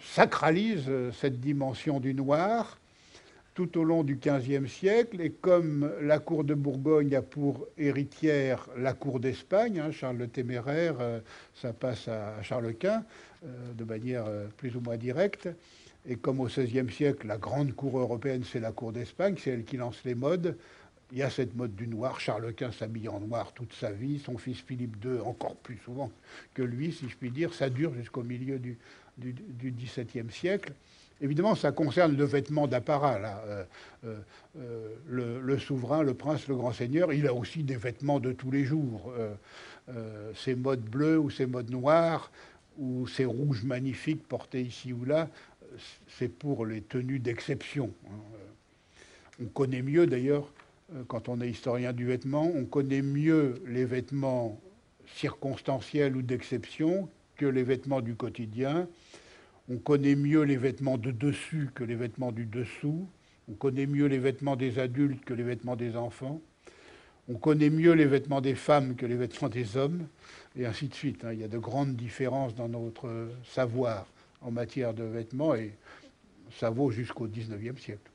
sacralise cette dimension du noir tout au long du XVe siècle. Et comme la cour de Bourgogne a pour héritière la cour d'Espagne, hein, Charles le Téméraire, euh, ça passe à Charles Quint euh, de manière euh, plus ou moins directe. Et comme au XVIe siècle, la grande cour européenne, c'est la cour d'Espagne, c'est elle qui lance les modes. Il y a cette mode du noir. Charles Quint s'habille en noir toute sa vie. Son fils Philippe II, encore plus souvent que lui, si je puis dire. Ça dure jusqu'au milieu du, XVIIe siècle. Évidemment, ça concerne le vêtement d'apparat. Euh, euh, euh, le, souverain, le prince, le grand seigneur, il a aussi des vêtements de tous les jours. ces modes bleus ou ces modes noirs ou ces rouges magnifiques portés ici ou là, c'est pour les tenues d'exception. Hein. On connaît mieux d'ailleurs, euh, quand on est historien du vêtement, on connaît mieux les vêtements circonstanciels ou d'exception que les vêtements du quotidien. On connaît mieux les vêtements de dessus que les vêtements du dessous. On connaît mieux les vêtements des adultes que les vêtements des enfants. On connaît mieux les vêtements des femmes que les vêtements des hommes, et ainsi de suite. Hein. Il y a de grandes différences dans notre savoir en matière de vêtements, et ça vaut jusqu'au XIXe siècle.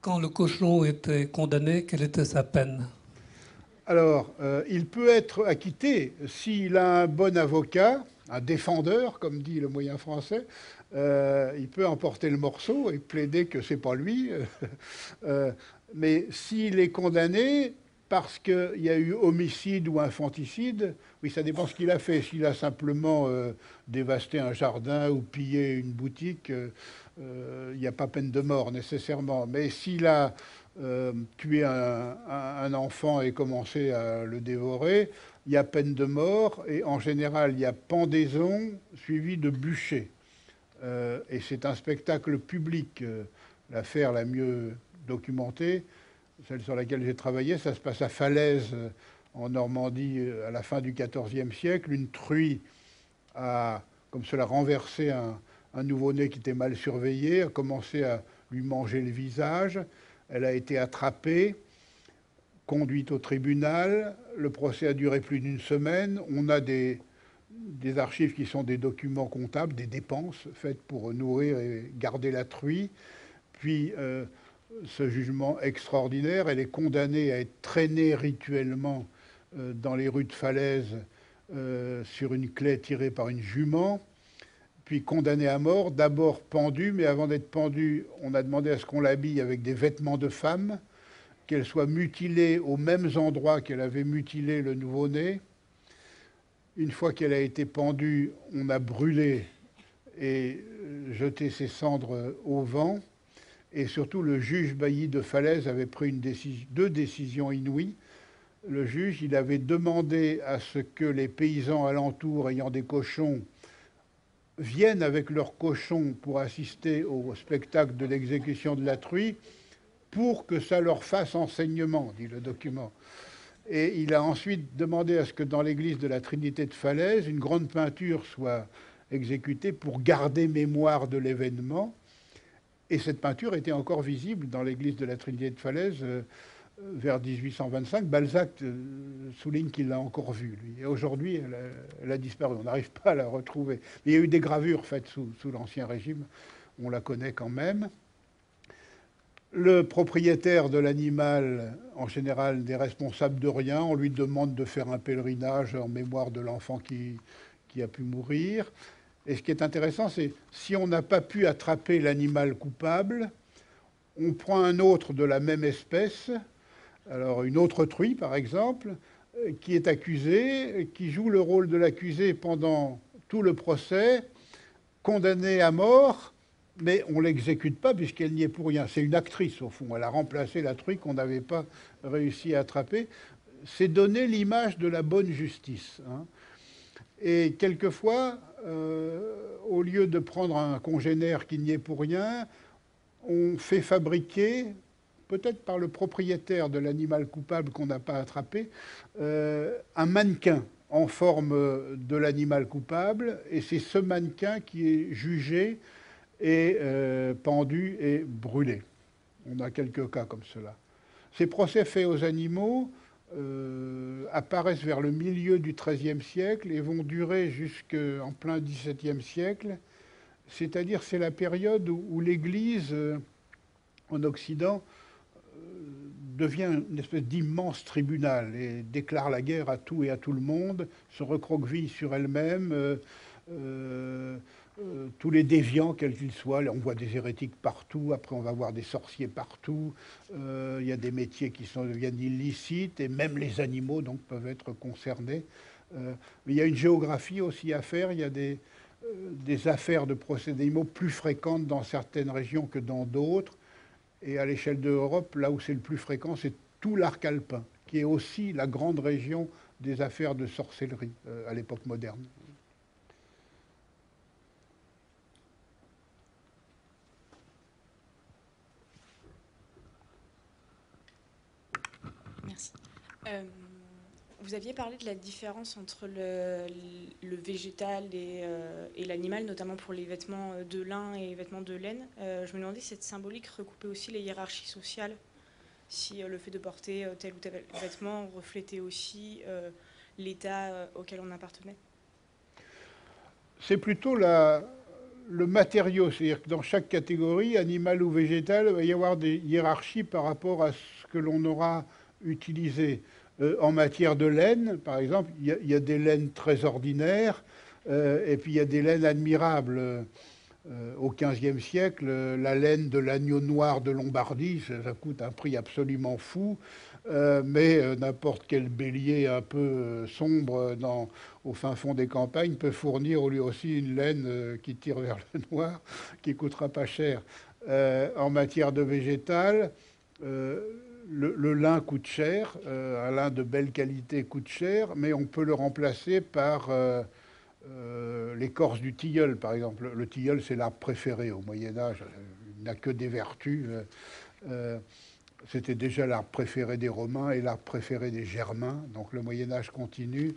Quand le cochon était condamné, quelle était sa peine? Alors, euh, il peut être acquitté s'il a un bon avocat, un défendeur, comme dit le moyen français. Euh, il peut emporter le morceau et plaider que c'est pas lui. Euh, mais s'il est condamné, parce qu'il y a eu homicide ou infanticide, oui, ça dépend ce qu'il a fait. S'il a simplement euh, dévasté un jardin ou pillé une boutique, euh, euh, il n'y a pas peine de mort nécessairement. Mais s'il a tué un, enfant et commencé à le dévorer, il y a peine de mort. Et en général, il y a pendaison suivie de bûcher. et c'est un spectacle public, l'affaire la mieux documentée celle sur laquelle j'ai travaillé, ça se passe à Falaise, euh, en Normandie, euh, à la fin du XIVe siècle. Une truie a, comme cela, renversé un, nouveau-né qui était mal surveillé, a commencé à lui manger le visage. Elle a été attrapée, conduite au tribunal. Le procès a duré plus d'une semaine. On a des, archives qui sont des documents comptables, des dépenses faites pour nourrir et garder la truie. Puis, euh, ce jugement extraordinaire. Elle est condamnée à être traînée rituellement euh, dans les rues de Falaise euh, sur une clé tirée par une jument, puis condamnée à mort, d'abord pendue, mais avant d'être pendue, on a demandé à ce qu'on l'habille avec des vêtements de femme, qu'elle soit mutilée aux mêmes endroits qu'elle avait mutilé le nouveau-né. Une fois qu'elle a été pendue, on a brûlé et euh, jeté ses cendres au vent. Et surtout, le juge Bailly de Falaise avait pris deux décisions inouïes. Le juge, il avait demandé à ce que les paysans alentours ayant des cochons viennent avec leurs cochons pour assister au spectacle de l'exécution de la truie, pour que ça leur fasse enseignement, dit le document. Et il a ensuite demandé à ce que dans l'église de la Trinité de Falaise, une grande peinture soit exécutée pour garder mémoire de l'événement. Et cette peinture était encore visible dans l'église de la Trinité de Falaise euh, vers 1825. Balzac euh, souligne qu'il l'a encore vue, lui. Et aujourd'hui, elle, a disparu. On n'arrive pas à la retrouver. il y a eu des gravures faites sous, l'Ancien Régime. On la connaît quand même. Le propriétaire de l'animal, en général, n'est responsable de rien. On lui demande de faire un pèlerinage en mémoire de l'enfant qui a pu mourir. Et ce qui est intéressant, c'est si on n'a pas pu attraper l'animal coupable, on prend un autre de la même espèce, alors une autre truie par exemple, euh, qui est accusée, qui joue le rôle de l'accusé pendant tout le procès, condamnée à mort, mais on ne l'exécute pas puisqu'elle n'y est pour rien. C'est une actrice au fond, elle a remplacé la truie qu'on n'avait pas réussi à attraper. C'est donner l'image de la bonne justice. Hein. Et quelquefois, au lieu de prendre un congénère qui n'y est pour rien, on fait fabriquer, peut-être par le propriétaire de l'animal coupable qu'on n'a pas attrapé, euh, un mannequin en forme de l'animal coupable, et c'est ce mannequin qui est jugé et pendus et brûlés. On a quelques cas comme cela. Ces procès faits aux animaux apparaissent vers le milieu du XIIIe siècle et vont durer jusqu'en plein XVIIe siècle. C'est-à-dire c'est la période où l'Église en Occident devient une espèce d'immense tribunal et déclare la guerre à tout et à tout le monde, se recroqueville sur elle-même. Euh, euh, euh, tous les déviants, quels qu'ils soient, on voit des hérétiques partout, après on va voir des sorciers partout, il y a des métiers qui deviennent illicites, et même les animaux peuvent être concernés. mais il y a une géographie aussi à faire, il y a des, affaires de d'animaux plus fréquentes dans certaines régions que dans d'autres. Et à l'échelle de l'Europe, là où c'est le plus fréquent, c'est tout l'arc alpin, qui est aussi la grande région des affaires de sorcellerie euh, à l'époque moderne. Euh, vous aviez parlé de la différence entre le, végétal euh, et, l'animal, notamment pour les vêtements de lin et les vêtements de laine. Euh, je me demandais si cette symbolique recoupait aussi les hiérarchies sociales, si euh, le fait de porter tel ou tel vêtement reflétait aussi l'état auquel on appartenait. C'est plutôt le matériau, c'est-à-dire que dans chaque catégorie, animal ou végétal, il va y avoir des hiérarchies par rapport à ce que l'on aura utilisé. Euh, en matière de laine, par exemple, il y, a des laines très ordinaires euh, et puis il y a des laines admirables. Euh, au XVe siècle, la laine de l'agneau noir de Lombardie, ça, coûte un prix absolument fou, mais n'importe quel bélier un peu sombre dans, au fin fond des campagnes peut fournir lui aussi une laine qui tire vers le noir, qui coûtera pas cher. en matière de végétal, le, lin coûte cher, euh, un lin de belle qualité coûte cher, mais on peut le remplacer par euh, euh, l'écorce du tilleul, par exemple. Le tilleul, c'est l'arbre préféré au Moyen Âge. Il n'a que des vertus. C'était déjà l'arbre préféré des Romains et l'arbre préféré des Germains. Donc le Moyen Âge continue.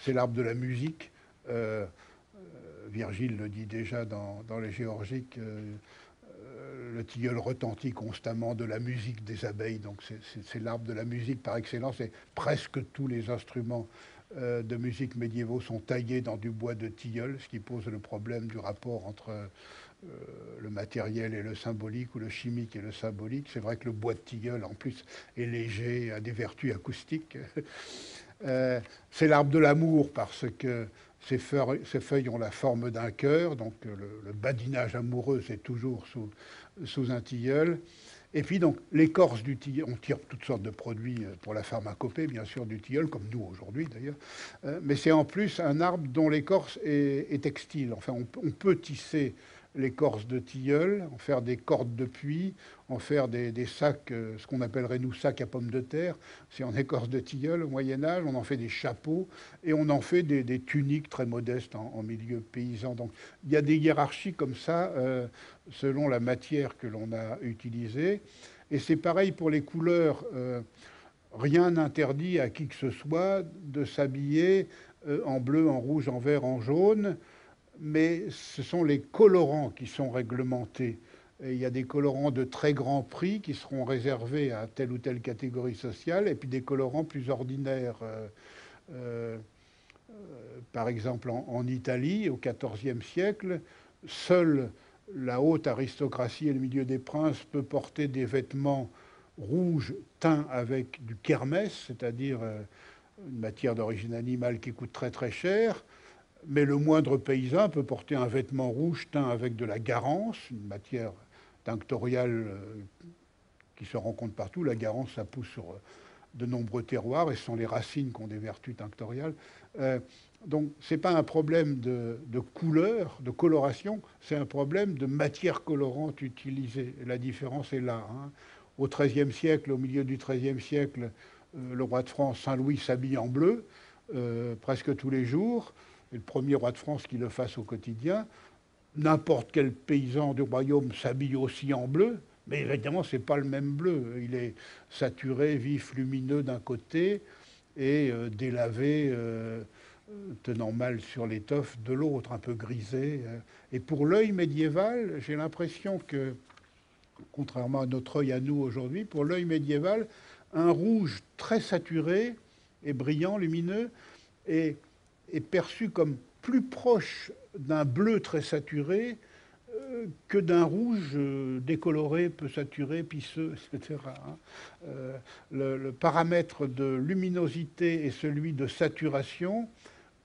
C'est l'arbre de la musique. Virgile le dit déjà dans, dans les Géorgiques le tilleul retentit constamment de la musique des abeilles, donc c'est l'arbre de la musique par excellence, et presque tous les instruments euh, de musique médiévaux sont taillés dans du bois de tilleul, ce qui pose le problème du rapport entre euh, le matériel et le symbolique, ou le chimique et le symbolique. C'est vrai que le bois de tilleul, en plus, est léger, a des vertus acoustiques. Euh, c'est l'arbre de l'amour parce que ces feuilles, ont la forme d'un cœur, donc le, badinage amoureux, c'est toujours sous, sous un tilleul. Et puis donc l'écorce du tilleul, on tire toutes sortes de produits euh, pour la pharmacopée, bien sûr, du tilleul, comme nous aujourd'hui d'ailleurs. Euh, mais c'est en plus un arbre dont l'écorce est, textile. Enfin, on, peut tisser l'écorce de tilleul, en faire des cordes de puits, en faire des, sacs, euh, ce qu'on appellerait nous sacs à pommes de terre. C'est en écorce de tilleul au Moyen Âge, on en fait des chapeaux et on en fait des, tuniques très modestes en, milieu paysan. Donc il y a des hiérarchies comme ça euh, selon la matière que l'on a utilisée. Et c'est pareil pour les couleurs. Euh, rien n'interdit à qui que ce soit de s'habiller en bleu, en rouge, en vert, en jaune mais ce sont les colorants qui sont réglementés. Il y a des colorants de très grand prix qui seront réservés à telle ou telle catégorie sociale, et puis des colorants plus ordinaires. Euh, euh, par exemple, en, Italie, au XIVe siècle, seule la haute aristocratie et le milieu des princes peut porter des vêtements rouges teints avec du kermès, c'est-à-dire euh, une matière d'origine animale qui coûte très très cher, mais le moindre paysan peut porter un vêtement rouge teint avec de la garance, une matière tinctoriale euh, qui se rencontre partout. La garance, ça pousse sur euh, de nombreux terroirs et ce sont les racines qui ont des vertus tinctoriales. Euh, donc ce n'est pas un problème de, couleur, de coloration, c'est un problème de matière colorante utilisée. La différence est là. Hein. Au XIIIe siècle, au milieu du XIIIe siècle, le roi de France, Saint-Louis, s'habille en bleu presque tous les jours et le premier roi de France qui le fasse au quotidien. N'importe quel paysan du royaume s'habille aussi en bleu, mais évidemment, ce n'est pas le même bleu. Il est saturé, vif, lumineux d'un côté et euh, délavé, euh, tenant mal sur l'étoffe de l'autre, un peu grisé. Et pour l'œil médiéval, j'ai l'impression que, contrairement à notre œil à nous aujourd'hui, pour l'œil médiéval, un rouge très saturé et brillant, lumineux, est perçu comme plus proche d'un bleu très saturé euh, que d'un rouge décoloré, peu saturé, pisseux, etc. Hein. Euh, le, paramètre de luminosité et celui de saturation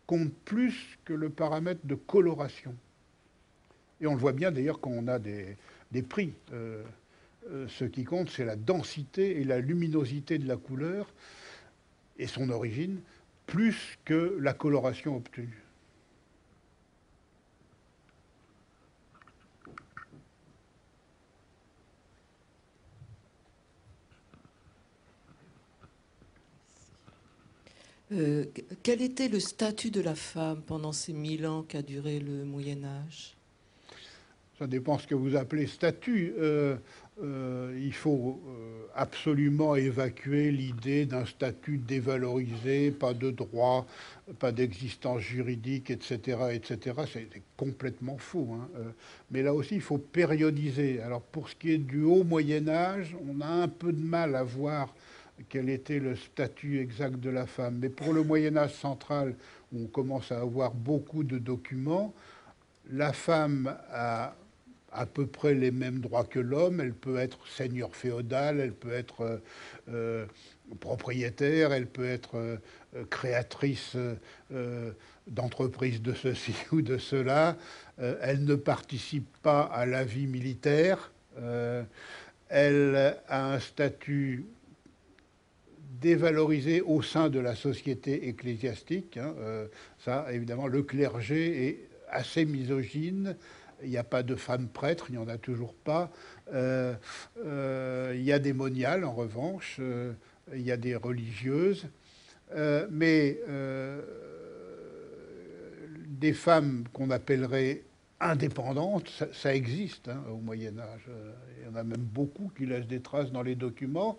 compte plus que le paramètre de coloration. Et on le voit bien d'ailleurs quand on a des, prix. Euh, ce qui compte, c'est la densité et la luminosité de la couleur et son origine, plus que la coloration obtenue. Euh, quel était le statut de la femme pendant ces mille ans qu'a duré le Moyen Âge? Ça dépend ce que vous appelez statut. Euh, euh, il faut absolument évacuer l'idée d'un statut dévalorisé, pas de droit, pas d'existence juridique, etc., etc. C'est complètement faux. Hein. Mais là aussi, il faut périodiser. Alors pour ce qui est du haut Moyen Âge, on a un peu de mal à voir quel était le statut exact de la femme. Mais pour le Moyen Âge central, où on commence à avoir beaucoup de documents, la femme a à peu près les mêmes droits que l'homme. Elle peut être seigneur féodal, elle peut être euh, euh, propriétaire, elle peut être euh, créatrice d'entreprises de ceci ou de cela. Elle ne participe pas à la vie militaire. Elle a un statut dévalorisé au sein de la société ecclésiastique. Hein. ça, évidemment, le clergé est assez misogyne. Il n'y a pas de femmes prêtres, il n'y en a toujours pas. Euh, euh, il y a des moniales, en revanche. Euh, il y a des religieuses. mais des femmes qu'on appellerait indépendantes, ça, ça existe hein, au Moyen Âge. Il y en a même beaucoup qui laissent des traces dans les documents.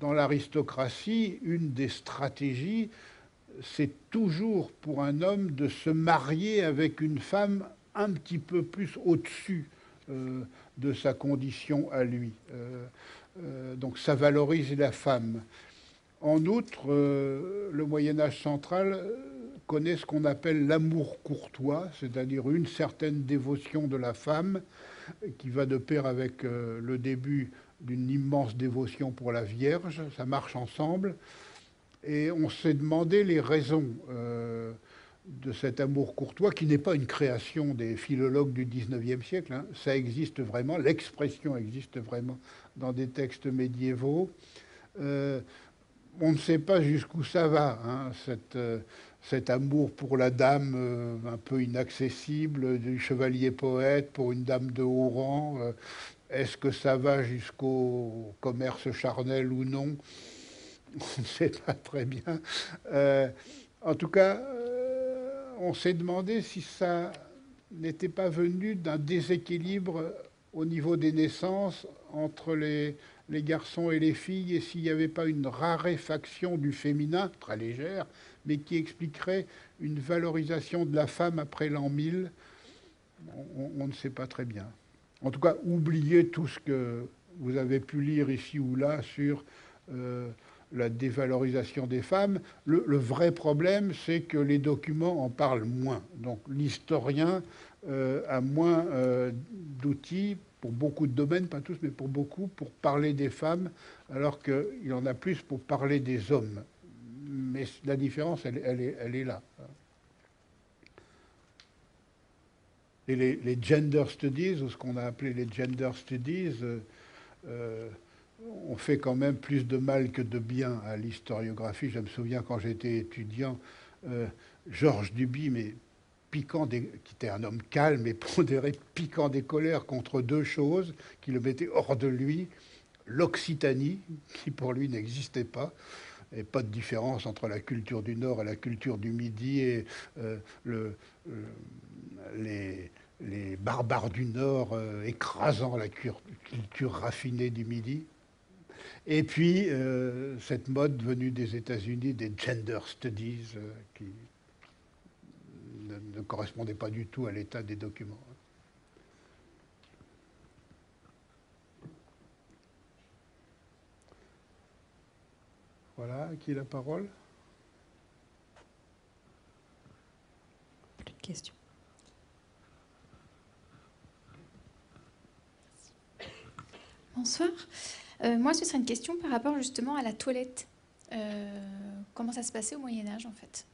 Dans l'aristocratie, une des stratégies, c'est toujours pour un homme de se marier avec une femme un petit peu plus au-dessus euh, de sa condition à lui. Euh, euh, donc ça valorise la femme. En outre, le Moyen Âge central connaît ce qu'on appelle l'amour courtois, c'est-à-dire une certaine dévotion de la femme qui va de pair avec le début d'une immense dévotion pour la Vierge. Ça marche ensemble. Et on s'est demandé les raisons. Euh, de cet amour courtois qui n'est pas une création des philologues du XIXe siècle. Hein. Ça existe vraiment, l'expression existe vraiment dans des textes médiévaux. Euh, on ne sait pas jusqu'où ça va, hein, euh, cet amour pour la dame un peu inaccessible, du chevalier poète pour une dame de haut rang. Euh, Est-ce que ça va jusqu'au commerce charnel ou non? On ne sait pas très bien. Euh, en tout cas, on s'est demandé si ça n'était pas venu d'un déséquilibre au niveau des naissances entre les, garçons et les filles et s'il n'y avait pas une raréfaction du féminin, très légère, mais qui expliquerait une valorisation de la femme après l'an 1000. On, on, ne sait pas très bien. En tout cas, oubliez tout ce que vous avez pu lire ici ou là sur euh, la dévalorisation des femmes. Le, vrai problème, c'est que les documents en parlent moins. Donc l'historien euh, a moins euh, d'outils pour beaucoup de domaines, pas tous, mais pour beaucoup, pour parler des femmes, alors qu'il en a plus pour parler des hommes. Mais la différence, elle est, là. Et les, gender studies, ou ce qu'on a appelé les gender studies, euh, euh, on fait quand même plus de mal que de bien à l'historiographie. Je me souviens quand j'étais étudiant, euh, Georges Duby, mais piquant qui était un homme calme et pondéré, piquant des colères contre deux choses qui le mettaient hors de lui l'Occitanie, qui pour lui n'existait pas, et pas de différence entre la culture du Nord et la culture du Midi, et le, les, les, barbares du Nord euh, écrasant la culture raffinée du Midi. Et puis, cette mode venue des États-Unis, des gender studies, qui ne, correspondait pas du tout à l'état des documents. Voilà, qui a la parole? Plus de questions. Bonsoir. Euh, moi, ce serait une question par rapport justement à la toilette. Euh, comment ça se passait au Moyen Âge en fait?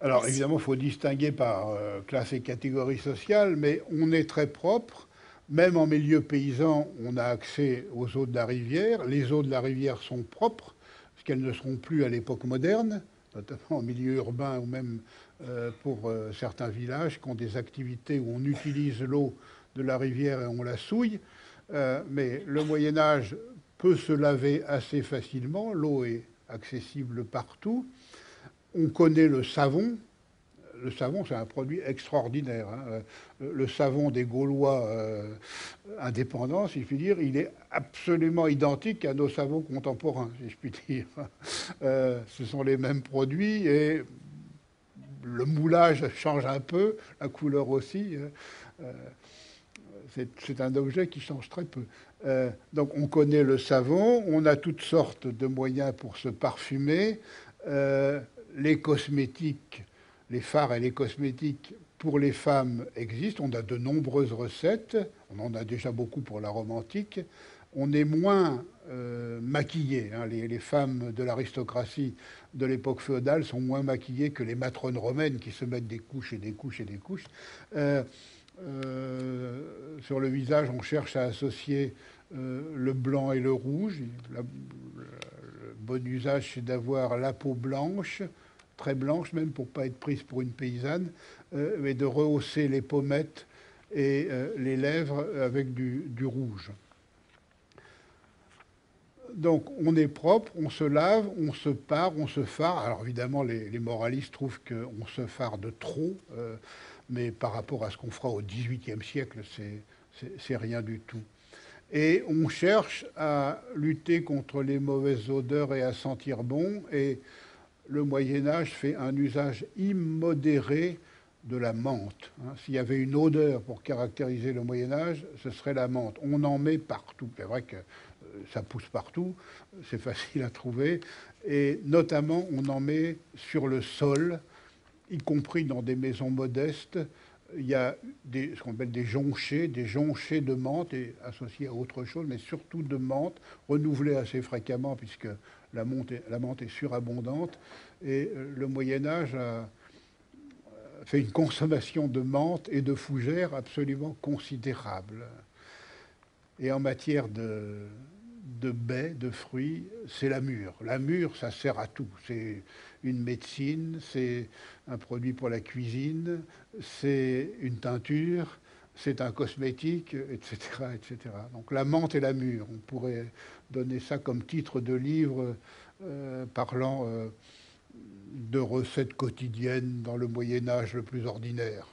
Alors évidemment, il faut distinguer par euh, classe et catégorie sociale, mais on est très propre. Même en milieu paysan, on a accès aux eaux de la rivière. Les eaux de la rivière sont propres, parce qu'elles ne seront plus à l'époque moderne, notamment en milieu urbain ou même pour certains villages qui ont des activités où on utilise l'eau de la rivière et on la souille. Mais le Moyen Âge peut se laver assez facilement, l'eau est accessible partout. On connaît le savon. Le savon, c'est un produit extraordinaire. Hein. Le savon des Gaulois euh, indépendants, si je puis dire, il est absolument identique à nos savons contemporains, si je puis dire. Euh, ce sont les mêmes produits et le moulage change un peu, la couleur aussi. Euh, c'est un objet qui change très peu. donc on connaît le savon, on a toutes sortes de moyens pour se parfumer les cosmétiques, les phares et les cosmétiques pour les femmes existent. On a de nombreuses recettes. On en a déjà beaucoup pour la romantique. On est moins euh, maquillés. Hein. Les, femmes de l'aristocratie de l'époque féodale sont moins maquillées que les matrones romaines qui se mettent des couches et des couches et des couches. Euh, euh, sur le visage, on cherche à associer le blanc et le rouge. le bon usage, c'est d'avoir la peau blanche, très blanche même pour pas être prise pour une paysanne, euh, mais de rehausser les pommettes et euh, les lèvres avec du, rouge. Donc on est propre, on se lave, on se pare, on se fare. Alors évidemment, les, moralistes trouvent qu'on se fare de trop, euh, mais par rapport à ce qu'on fera au XVIIIe siècle, c'est rien du tout. Et on cherche à lutter contre les mauvaises odeurs et à sentir bon. Et le Moyen Âge fait un usage immodéré de la menthe. Hein. S'il y avait une odeur pour caractériser le Moyen Âge, ce serait la menthe. On en met partout. C'est vrai que euh, ça pousse partout, c'est facile à trouver. Et notamment, on en met sur le sol, y compris dans des maisons modestes. Il y a ce qu'on appelle des jonchés, des jonchés de menthe et associés à autre chose, mais surtout de menthe, renouvelés assez fréquemment puisque la menthe, est, surabondante. Et euh, le Moyen Âge a fait une consommation de menthe et de fougères absolument considérable. Et en matière de, baies, de fruits, c'est la mûre. La mûre, ça sert à tout. Une médecine, c'est un produit pour la cuisine, c'est une teinture, c'est un cosmétique, etc., etc. Donc la menthe et la mûre, on pourrait donner ça comme titre de livre euh, parlant euh, de recettes quotidiennes dans le Moyen Âge le plus ordinaire.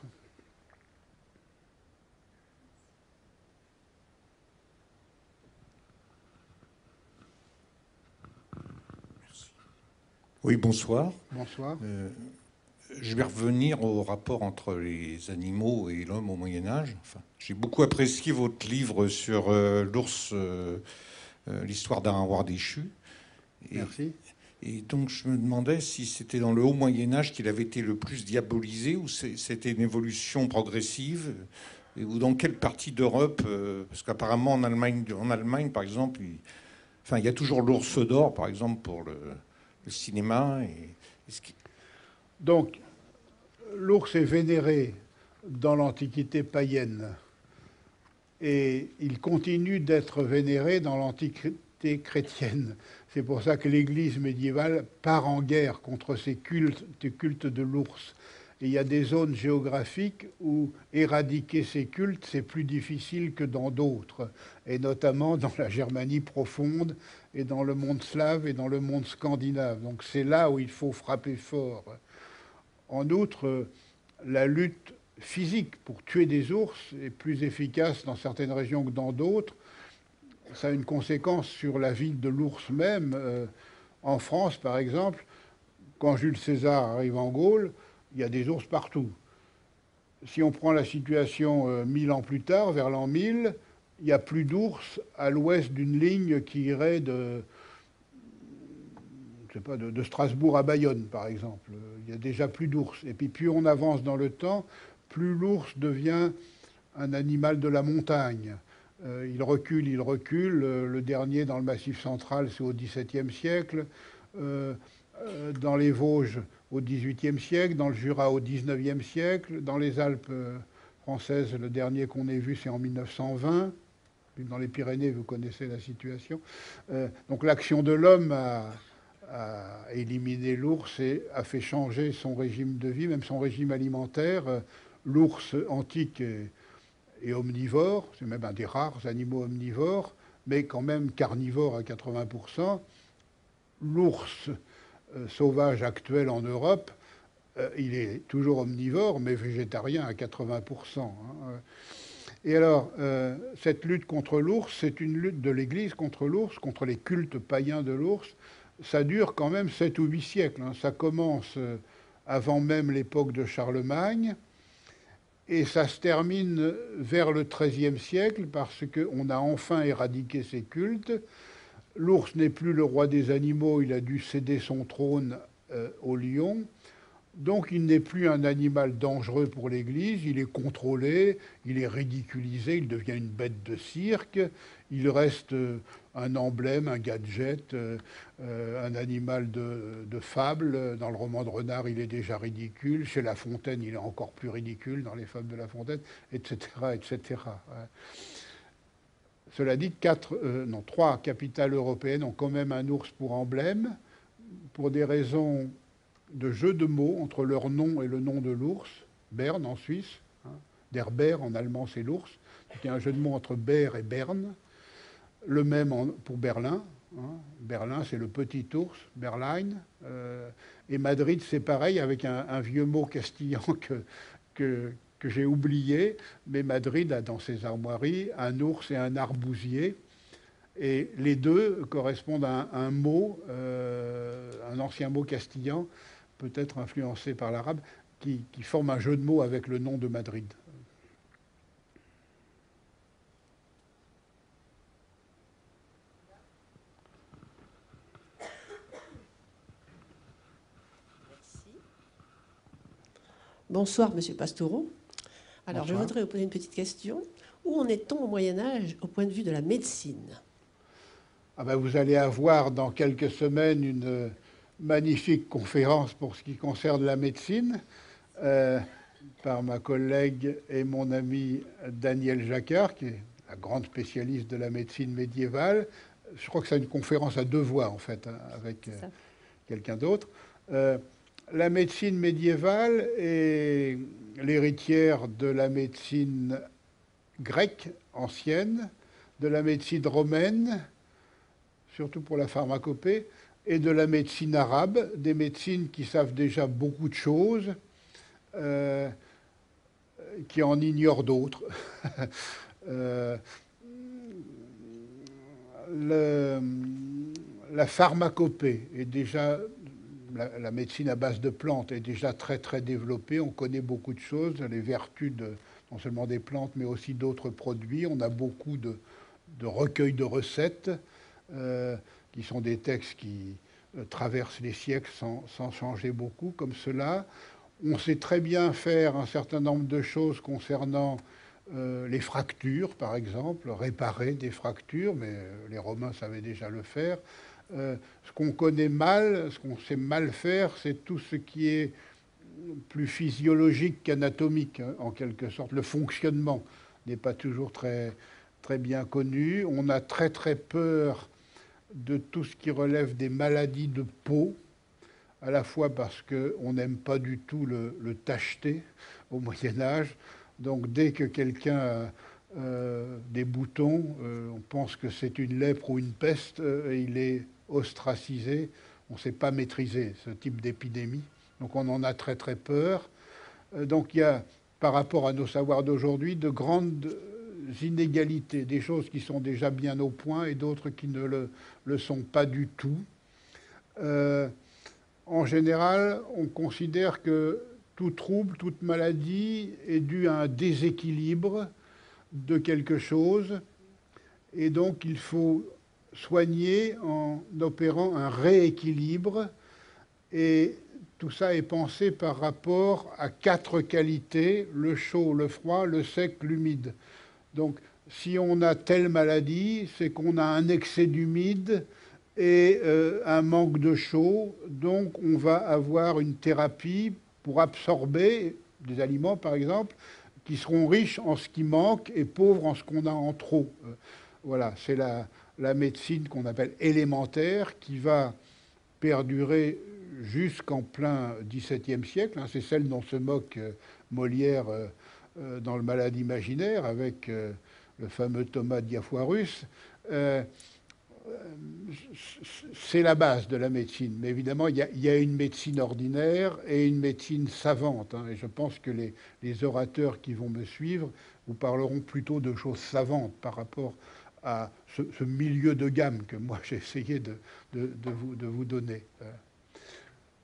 Oui, bonsoir. Bonsoir. Euh, je vais revenir au rapport entre les animaux et l'homme au Moyen Âge. Enfin, J'ai beaucoup apprécié votre livre sur l'ours euh, l'histoire d'un roi déchu. Et, Merci. Et donc je me demandais si c'était dans le haut Moyen Âge qu'il avait été le plus diabolisé ou c'était une évolution progressive ou dans quelle partie d'Europe euh, Parce qu'apparemment en Allemagne, en Allemagne par exemple, il, enfin il y a toujours l'ours d'or par exemple pour le, cinéma. Donc l'ours est vénéré dans l'Antiquité païenne et il continue d'être vénéré dans l'Antiquité chrétienne. C'est pour ça que l'Église médiévale part en guerre contre ces cultes, de l'ours. Il y a des zones géographiques où éradiquer ces cultes, c'est plus difficile que dans d'autres, et notamment dans la Germanie profonde, et dans le monde slave, et dans le monde scandinave. Donc c'est là où il faut frapper fort. En outre, la lutte physique pour tuer des ours est plus efficace dans certaines régions que dans d'autres. ça a une conséquence sur la vie de l'ours même. en France, par exemple, quand Jules César arrive en Gaule, il y a des ours partout. Si on prend la situation mille ans plus tard, vers l'an 1000, il n'y a plus d'ours à l'ouest d'une ligne qui irait de, Strasbourg à Bayonne, par exemple. Il n'y a déjà plus d'ours. Et puis plus on avance dans le temps, plus l'ours devient un animal de la montagne. Euh, il recule, il recule. Euh, le dernier dans le Massif central, c'est au XVIIe siècle. Euh, dans les Vosges, au XVIIIe siècle. Dans le Jura, au XIXe siècle. Dans les Alpes françaises, le dernier qu'on ait vu, c'est en 1920. Dans les Pyrénées, vous connaissez la situation. donc l'action de l'homme a, éliminé l'ours et a fait changer son régime de vie, même son régime alimentaire. L'ours antique est, omnivore, c'est même un des rares animaux omnivores, mais quand même carnivore à 80%. L'ours euh, sauvage actuel en Europe, euh, il est toujours omnivore, mais végétarien à 80%. Hein. Et alors, euh, cette lutte contre l'ours, c'est une lutte de l'Église contre l'ours, contre les cultes païens de l'ours. Ça dure quand même 7 ou 8 siècles. Hein. Ça commence avant même l'époque de Charlemagne. Et ça se termine vers le XIIIe siècle parce qu'on a enfin éradiqué ces cultes. L'ours n'est plus le roi des animaux, il a dû céder son trône euh, au lion. Donc il n'est plus un animal dangereux pour l'Église, il est contrôlé, il est ridiculisé, il devient une bête de cirque, il reste euh, un emblème, un gadget, euh, euh, un animal de, fable. Dans le roman de Renard, il est déjà ridicule. Chez La Fontaine, il est encore plus ridicule dans les fables de La Fontaine, etc. etc. Cela dit, quatre, non, trois capitales européennes ont quand même un ours pour emblème, pour des raisons de jeu de mots entre leur nom et le nom de l'ours. Berne en Suisse, hein. En allemand c'est l'ours. Il y a un jeu de mots entre Bär et Berne. Le même pour Berlin. Hein. Berlin, c'est le petit ours, Berlin. Euh, et Madrid, c'est pareil, avec un, vieux mot castillan que j'ai oublié. Mais Madrid a dans ses armoiries un ours et un arbousier. Et les deux correspondent à un, mot, euh, un ancien mot castillan, peut-être influencé par l'arabe, qui, qui forme un jeu de mots avec le nom de Madrid. Bonsoir, Monsieur Pastoureau. Alors, je voudrais vous poser une petite question. Où en est-on au Moyen Âge au point de vue de la médecine? Ah ben, Vous allez avoir dans quelques semaines une magnifique conférence pour ce qui concerne la médecine euh, par ma collègue et mon ami Daniel Jacquard, qui est la grande spécialiste de la médecine médiévale. Je crois que c'est une conférence à deux voix, en fait, hein, avec euh, quelqu'un d'autre. Euh, la médecine médiévale est l'héritière de la médecine grecque ancienne, de la médecine romaine, surtout pour la pharmacopée, et de la médecine arabe, des médecines qui savent déjà beaucoup de choses, euh, qui en ignorent d'autres. Euh, la pharmacopée est déjà la, médecine à base de plantes est déjà très très développée. On connaît beaucoup de choses, les vertus non seulement des plantes, mais aussi d'autres produits. On a beaucoup de, recueils de recettes, euh, qui sont des textes qui euh, traversent les siècles sans, changer beaucoup, comme cela. On sait très bien faire un certain nombre de choses concernant euh, les fractures, par exemple, réparer des fractures, mais les Romains savaient déjà le faire. Euh, ce qu'on connaît mal, ce qu'on sait mal faire, c'est tout ce qui est plus physiologique qu'anatomique, hein, en quelque sorte. Le fonctionnement n'est pas toujours très, très bien connu. On a très très peur de tout ce qui relève des maladies de peau, à la fois parce qu'on n'aime pas du tout le, le tacheter au Moyen Âge. Donc dès que quelqu'un a euh, des boutons, euh, on pense que c'est une lèpre ou une peste, et il est ostracisé. On ne sait pas maîtriser ce type d'épidémie. Donc on en a très très peur. Euh, donc il y a, par rapport à nos savoirs d'aujourd'hui, de grandes inégalités, des choses qui sont déjà bien au point et d'autres qui ne le, sont pas du tout. Euh, en général, on considère que tout trouble, toute maladie est due à un déséquilibre de quelque chose, et donc il faut soigner en opérant un rééquilibre, et tout ça est pensé par rapport à quatre qualités, le chaud, le froid, le sec, l'humide. Donc si on a telle maladie, c'est qu'on a un excès d'humide et euh, un manque de chaud. Donc on va avoir une thérapie pour absorber des aliments, par exemple, qui seront riches en ce qui manque et pauvres en ce qu'on a en trop. Voilà, c'est la, la médecine qu'on appelle élémentaire qui va perdurer jusqu'en plein XVIIe siècle. Hein, c'est celle dont se moque euh, Molière euh, dans le Malade imaginaire avec le fameux Thomas Diafoirus. c'est la base de la médecine. Mais évidemment, il y, a, une médecine ordinaire et une médecine savante. Hein, et je pense que les, orateurs qui vont me suivre vous parleront plutôt de choses savantes par rapport à ce, milieu de gamme que moi j'ai essayé de, vous, donner.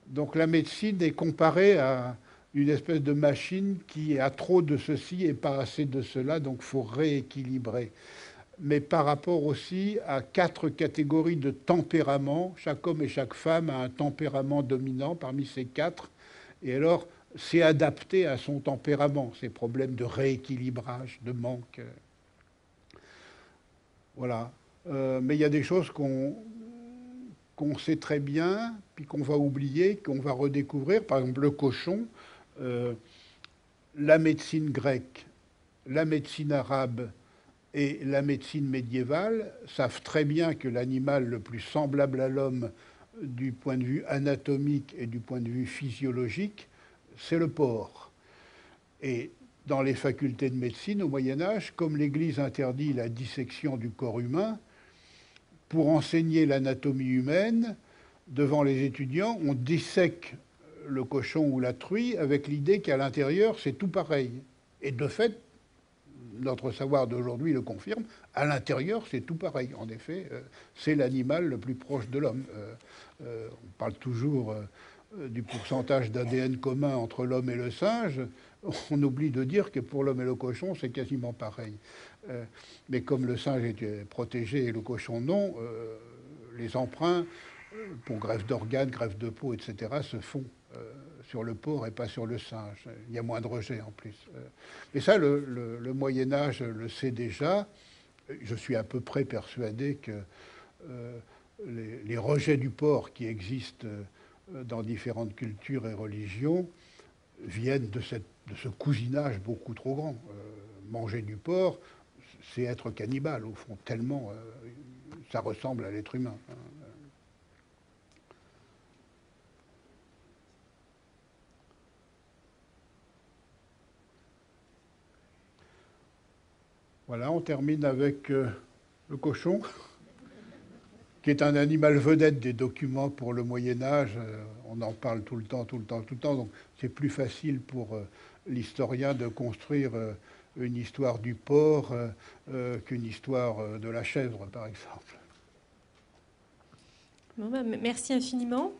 Donc la médecine est comparée à une espèce de machine qui a trop de ceci et pas assez de cela, donc faut rééquilibrer. Mais par rapport aussi à quatre catégories de tempérament, chaque homme et chaque femme a un tempérament dominant parmi ces quatre, et alors c'est adapté à son tempérament, ces problèmes de rééquilibrage, de manque. Voilà. Euh, mais il y a des choses qu'on qu'on sait très bien, puis qu'on va oublier, qu'on va redécouvrir. Par exemple, le cochon, euh, la médecine grecque, la médecine arabe et la médecine médiévale savent très bien que l'animal le plus semblable à l'homme du point de vue anatomique et du point de vue physiologique, c'est le porc. Et dans les facultés de médecine au Moyen Âge, comme l'Église interdit la dissection du corps humain, pour enseigner l'anatomie humaine, devant les étudiants, on dissèque le cochon ou la truie avec l'idée qu'à l'intérieur, c'est tout pareil. Et de fait, notre savoir d'aujourd'hui le confirme, à l'intérieur, c'est tout pareil. En effet, euh, c'est l'animal le plus proche de l'homme. Euh, euh, on parle toujours du pourcentage d'ADN commun entre l'homme et le singe. On oublie de dire que pour l'homme et le cochon, c'est quasiment pareil. Mais comme le singe est protégé et le cochon non, les emprunts pour greffe d'organes, greffe de peau, etc., se font sur le porc et pas sur le singe. Il y a moins de rejets en plus. Mais ça, le, Moyen Âge le sait déjà. Je suis à peu près persuadé que les, rejets du porc qui existent dans différentes cultures et religions viennent de, ce cousinage beaucoup trop grand. manger du porc, c'est être cannibale, au fond, tellement euh, ça ressemble à l'être humain. Hein. Voilà, on termine avec euh, le cochon, qui est un animal vedette des documents pour le Moyen Âge. Euh, on en parle tout le temps, tout le temps, tout le temps. Donc c'est plus facile pour l'historien de construire une histoire du porc euh, euh, qu'une histoire euh, de la chèvre, par exemple. Bah, merci infiniment.